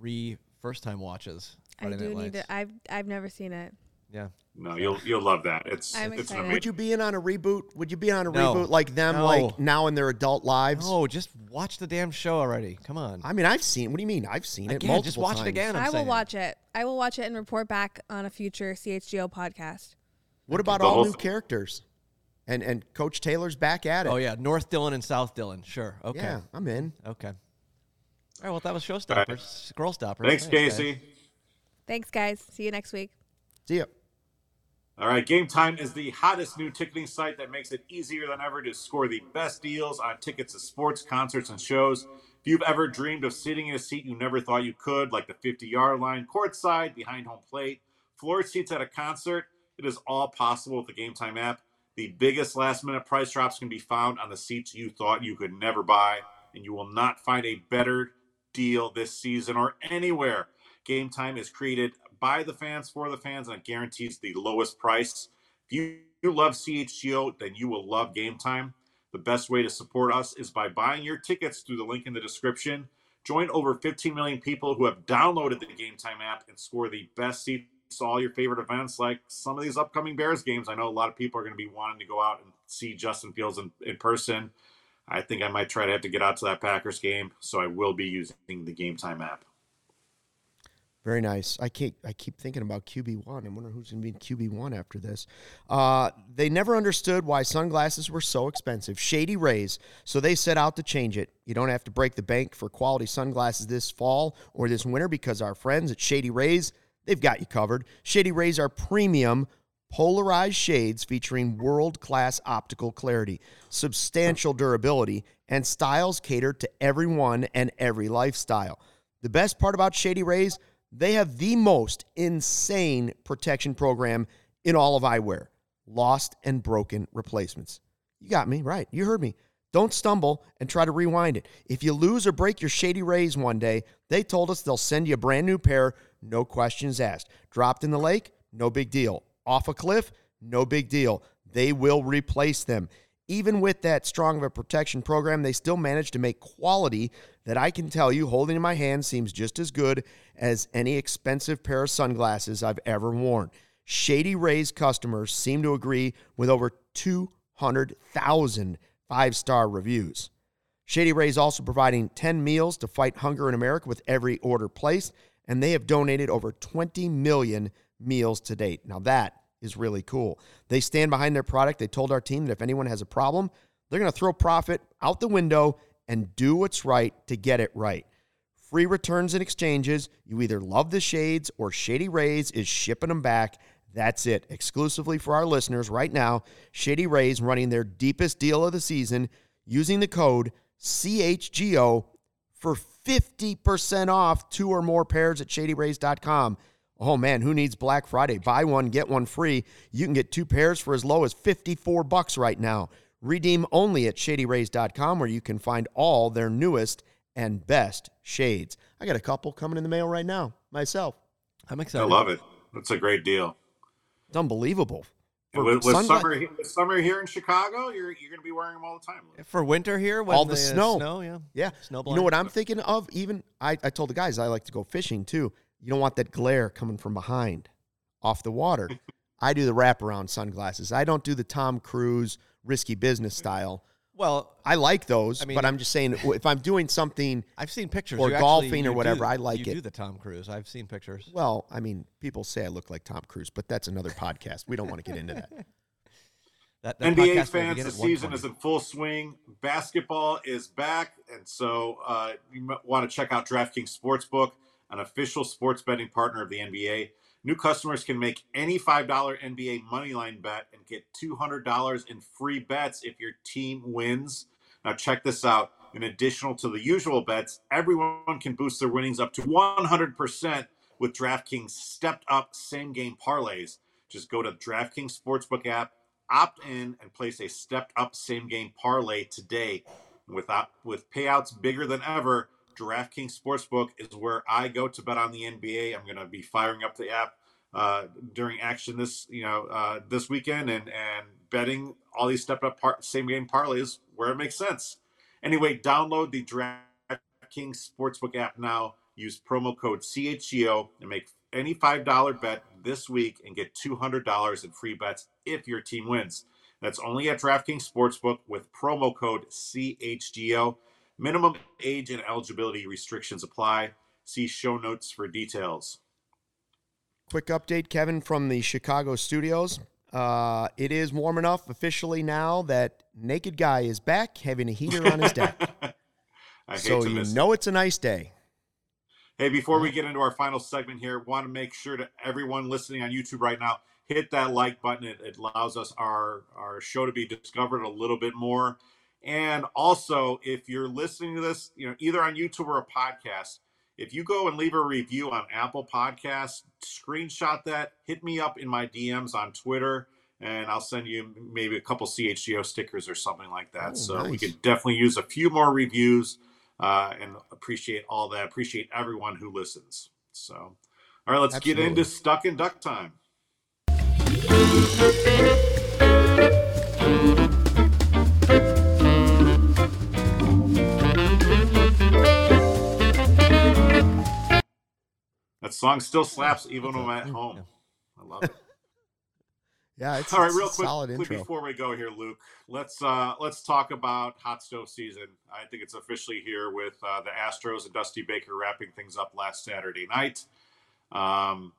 re first time watches. I do Night need Lights. to. I've I've never seen it. Yeah. No, you'll you'll love that. It's I'm it's excited. amazing. Would you be in on a reboot? Would you be on a No. reboot like them, No. like now in their adult lives? No, just watch the damn show already. Come on. I mean, I've seen. What do you mean? I've seen it Again, multiple just watch times. it again. I'm I will saying. watch it. I will watch it and report back on a future CHGO podcast. What about The all whole new thing. characters? And and Coach Taylor's back at it. Oh yeah, North Dillon and South Dillon. Sure. Okay. Yeah, I'm in. Okay. All right. Well, that was Showstoppers. Scroll stoppers. Thanks, guys. Kacy. Thanks, guys. See you next week. See ya. All right, Game Time is the hottest new ticketing site that makes it easier than ever to score the best deals on tickets to sports, concerts, and shows. If you've ever dreamed of sitting in a seat you never thought you could, like the 50 yard line, courtside, behind home plate, floor seats at a concert, it is all possible with the Game Time app. The biggest last minute price drops can be found on the seats you thought you could never buy, and you will not find a better deal this season or anywhere. Game Time is created by the fans for the fans and it guarantees the lowest price. If you, you love CHGO, then you will love Game Time. The best way to support us is by buying your tickets through the link in the description. Join over 15 million people who have downloaded the Game Time app and score the best seats to all your favorite events, like some of these upcoming Bears games. I know a lot of people are going to be wanting to go out and see Justin Fields in, in person. I think I might try to have to get out to that Packers game, so I will be using the Game Time app. Very nice. I keep I keep thinking about QB one. I wonder who's going to be in QB one after this. Uh, they never understood why sunglasses were so expensive. Shady Rays, so they set out to change it. You don't have to break the bank for quality sunglasses this fall or this winter because our friends at Shady Rays they've got you covered. Shady Rays are premium polarized shades featuring world class optical clarity, substantial durability, and styles catered to everyone and every lifestyle. The best part about Shady Rays they have the most insane protection program in all of eyewear lost and broken replacements. You got me, right? You heard me. Don't stumble and try to rewind it. If you lose or break your Shady Rays one day, they told us they'll send you a brand new pair, no questions asked. Dropped in the lake? No big deal. Off a cliff? No big deal. They will replace them even with that strong of a protection program, they still manage to make quality that I can tell you, holding in my hand, seems just as good as any expensive pair of sunglasses I've ever worn. Shady Rays customers seem to agree with over 200,000 five star reviews. Shady Rays also providing 10 meals to fight hunger in America with every order placed, and they have donated over 20 million meals to date. Now, that is really cool. They stand behind their product. They told our team that if anyone has a problem, they're going to throw profit out the window and do what's right to get it right. Free returns and exchanges. You either love the shades or Shady Rays is shipping them back. That's it. Exclusively for our listeners right now, Shady Rays running their deepest deal of the season using the code CHGO for 50% off two or more pairs at shadyrays.com. Oh man, who needs Black Friday? Buy one, get one free. You can get two pairs for as low as 54 bucks right now. Redeem only at shadyrays.com where you can find all their newest and best shades. I got a couple coming in the mail right now myself. I'm excited. I love it. That's a great deal. It's unbelievable. For with, with summer, with summer here in Chicago, you're you're going to be wearing them all the time. For winter here, when all the, the snow, snow, yeah, yeah, snow. You know what I'm thinking of? Even I, I told the guys I like to go fishing too. You don't want that glare coming from behind off the water. I do the wraparound sunglasses. I don't do the Tom Cruise risky business style. Well, I like those, I mean, but I'm just saying if I'm doing something, I've seen pictures or you golfing actually, or whatever. Do, I like you it. do the Tom Cruise. I've seen pictures. Well, I mean, people say I look like Tom Cruise, but that's another podcast. We don't want to get into that. that, that NBA fans, the season is in full swing. Basketball is back, and so uh, you want to check out DraftKings Sportsbook an official sports betting partner of the NBA. New customers can make any $5 NBA moneyline bet and get $200 in free bets if your team wins. Now, check this out. In addition to the usual bets, everyone can boost their winnings up to 100% with DraftKings stepped up same game parlays. Just go to DraftKings Sportsbook app, opt in, and place a stepped up same game parlay today. Without, with payouts bigger than ever, DraftKings Sportsbook is where I go to bet on the NBA. I'm going to be firing up the app uh, during action this you know uh, this weekend and and betting all these step up par- same game parlays where it makes sense. Anyway, download the DraftKings Sportsbook app now. Use promo code CHGO and make any five dollar bet this week and get two hundred dollars in free bets if your team wins. That's only at DraftKings Sportsbook with promo code CHGO. Minimum age and eligibility restrictions apply. See show notes for details. Quick update, Kevin, from the Chicago studios. Uh, it is warm enough officially now that Naked Guy is back having a heater on his deck. so you know it. it's a nice day. Hey, before we get into our final segment here, want to make sure to everyone listening on YouTube right now, hit that like button. It, it allows us our our show to be discovered a little bit more. And also, if you're listening to this, you know, either on YouTube or a podcast, if you go and leave a review on Apple Podcasts, screenshot that, hit me up in my DMs on Twitter, and I'll send you maybe a couple CHGO stickers or something like that. Oh, so we nice. could definitely use a few more reviews uh, and appreciate all that. Appreciate everyone who listens. So, all right, let's get into Stuck in Duck Time. That song still slaps even when I'm at home. I love it. Yeah, it's, All right, it's real a quick, solid quick intro. before we go here, Luke. Let's uh let's talk about hot stove season. I think it's officially here with uh, the Astros and Dusty Baker wrapping things up last Saturday night. Um,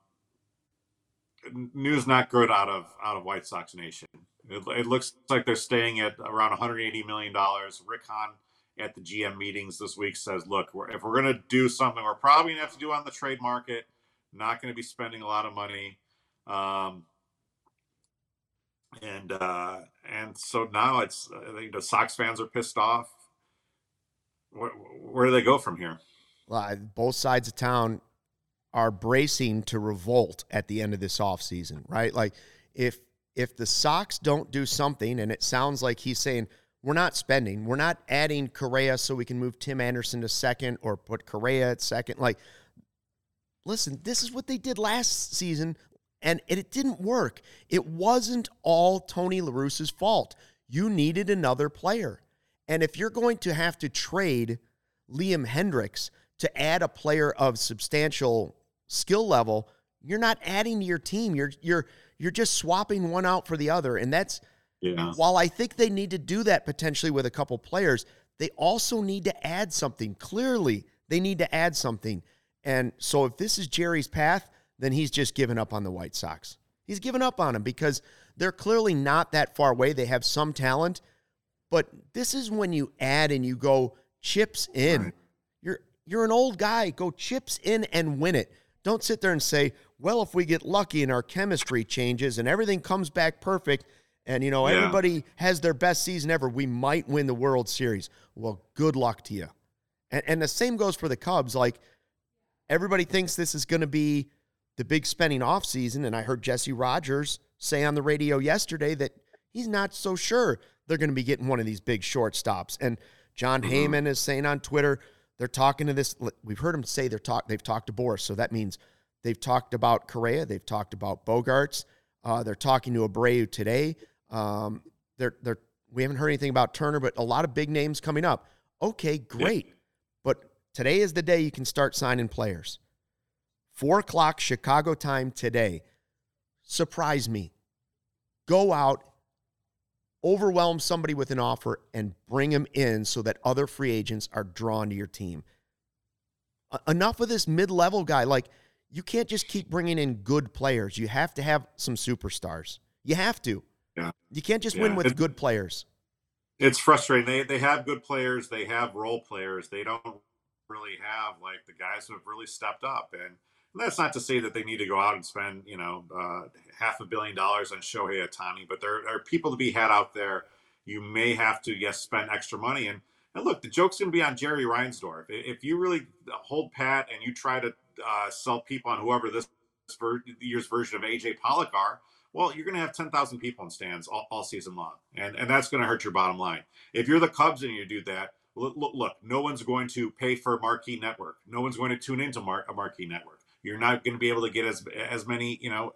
news not good out of out of White Sox Nation. It, it looks like they're staying at around 180 million dollars. Rick Hahn at the GM meetings this week says, "Look, we're, if we're going to do something, we're probably going to have to do on the trade market. Not going to be spending a lot of money." Um, and uh and so now it's the Sox fans are pissed off. Where, where do they go from here? Uh, both sides of town are bracing to revolt at the end of this offseason, right? Like if if the Sox don't do something, and it sounds like he's saying we're not spending, we're not adding Correa so we can move Tim Anderson to second or put Correa at second. Like, listen, this is what they did last season, and it, didn't work. It wasn't all Tony La Russa's fault. You needed another player. And if you're going to have to trade Liam Hendriks to add a player of substantial skill level, you're not adding to your team. You're you're you're just swapping one out for the other. And that's Yeah, while I think they need to do that potentially with a couple players, they also need to add something. Clearly, they need to add something. And so if this is Jerry's path, then he's just given up on the White Sox. He's given up on them because they're clearly not that far away. They have some talent, but this is when you add and you go chips in. Right. You're you're an old guy. Go chips in and win it. Don't sit there and say, "Well, if we get lucky and our chemistry changes and everything comes back perfect, and you know Yeah. everybody has their best season ever, we might win the World Series." Well, good luck to you. And and the same goes for the Cubs. Like everybody thinks this is going to be the big spending offseason. And I heard Jesse Rogers say on the radio yesterday that he's not so sure they're going to be getting one of these big shortstops. And Jon Heyman is saying on Twitter, they're talking to this. We've heard him say they're talk. They've talked to Boras, so that means they've talked about Correa. They've talked about Bogaerts. Uh, they're talking to Abreu today. Um, they're they're we haven't heard anything about Turner, but a lot of big names coming up. Okay, great. But today is the day you can start signing players. Four o'clock Chicago time today. Surprise me. Go out, overwhelm somebody with an offer, and bring them in so that other free agents are drawn to your team. Enough of this mid level guy. Like, you can't just keep bringing in good players. You have to have some superstars. You have to. Yeah. You can't just win with It- good players. it's frustrating. They they have good players. They have role players. They don't really have like the guys who have really stepped up. And, and that's not to say that they need to go out and spend you know uh, half a billion dollars on Shohei Ohtani, but there are people to be had out there. You may have to yes spend extra money. And and look, the joke's going to be on Jerry Reinsdorf. If you really hold pat and you try to uh, sell people on whoever this ver- year's version of AJ Pollock are, well, you're going to have 10,000 people in stands all, all season long. And, and that's going to hurt your bottom line. If you're the Cubs and you do that, look, look, look, no one's going to pay for a marquee network. No one's going to tune into mar- a marquee network. You're not going to be able to get as as many, you know,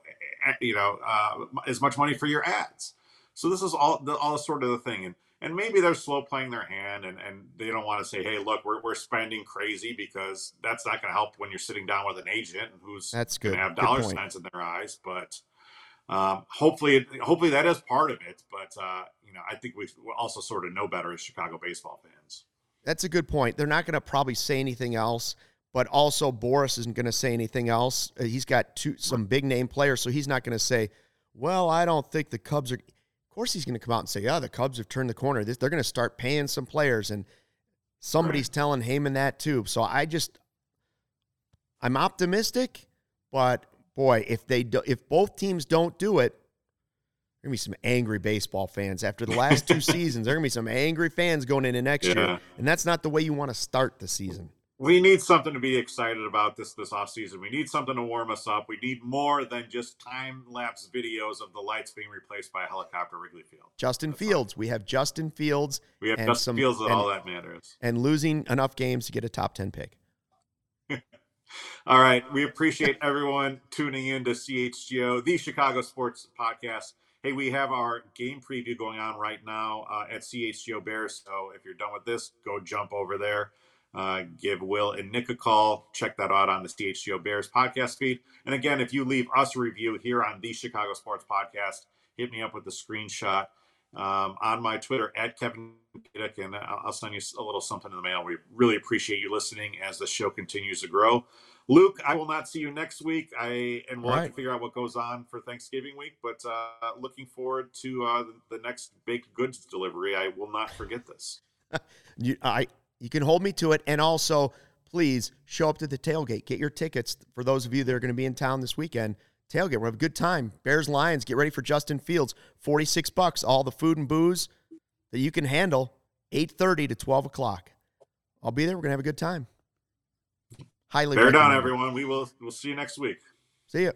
you know, uh, as much money for your ads. So this is all the all sort of the thing. And and maybe they're slow playing their hand and, and they don't want to say, hey, look, we're, we're spending crazy because that's not going to help when you're sitting down with an agent who's That's good. have dollar point. signs in their eyes. But um, hopefully, hopefully that is part of it. But uh, you know, I think we also sort of know better as Chicago baseball fans. That's a good point. They're not going to probably say anything else, but also Boras isn't going to say anything else. Uh, He's got two some big name players, so he's not going to say, "Well, I don't think the Cubs are." Of course, he's going to come out and say, "Yeah, the Cubs have turned the corner. They're going to start paying some players," and somebody's telling Heyman that too. So I just, I'm optimistic, but boy, if they do, if both teams don't do it, there's gonna be some angry baseball fans after the last two seasons. There are gonna be some angry fans going into next year, and that's not the way you want to start the season. we need something to be excited about this this off season. We need something to warm us up. We need more than just time lapse videos of the lights being replaced by a helicopter Wrigley Field. Justin That's. Fields. We have Justin Fields We have And Justin some- Fields and- all that matters. and losing enough games to get a top 10 pick. All right. We appreciate everyone tuning in to CHGO, the Chicago Sports Podcast. Hey, we have our game preview going on right now uh, at CHGO Bears. So if you're done with this, go jump over there. Uh, give Will and Nick a call. Check that out on the CHGO Bears podcast feed. And again, if you leave us a review here on the Chicago Sports Podcast, hit me up with the screenshot um, on my Twitter at Kevin Kaduk, and I'll I'll send you a little something in the mail. We really appreciate you listening as the show continues to grow. Luke, I will not see you next week. I and we'll All have to figure out what goes on for Thanksgiving week. But uh, looking forward to uh, the, the next baked goods delivery. I will not forget this. You, I, you can hold me to it. And also, please show up to the tailgate. Get your tickets for those of you that are going to be in town this weekend. Tailgate. We'll have a good time. Bears Lions. Get ready for Justin Fields. 46 bucks. All the food and booze that you can handle. 8.30 to 12 o'clock. I'll be there. We're going to have a good time. Highly Bear down, everyone. We will. We'll see you next week. See ya.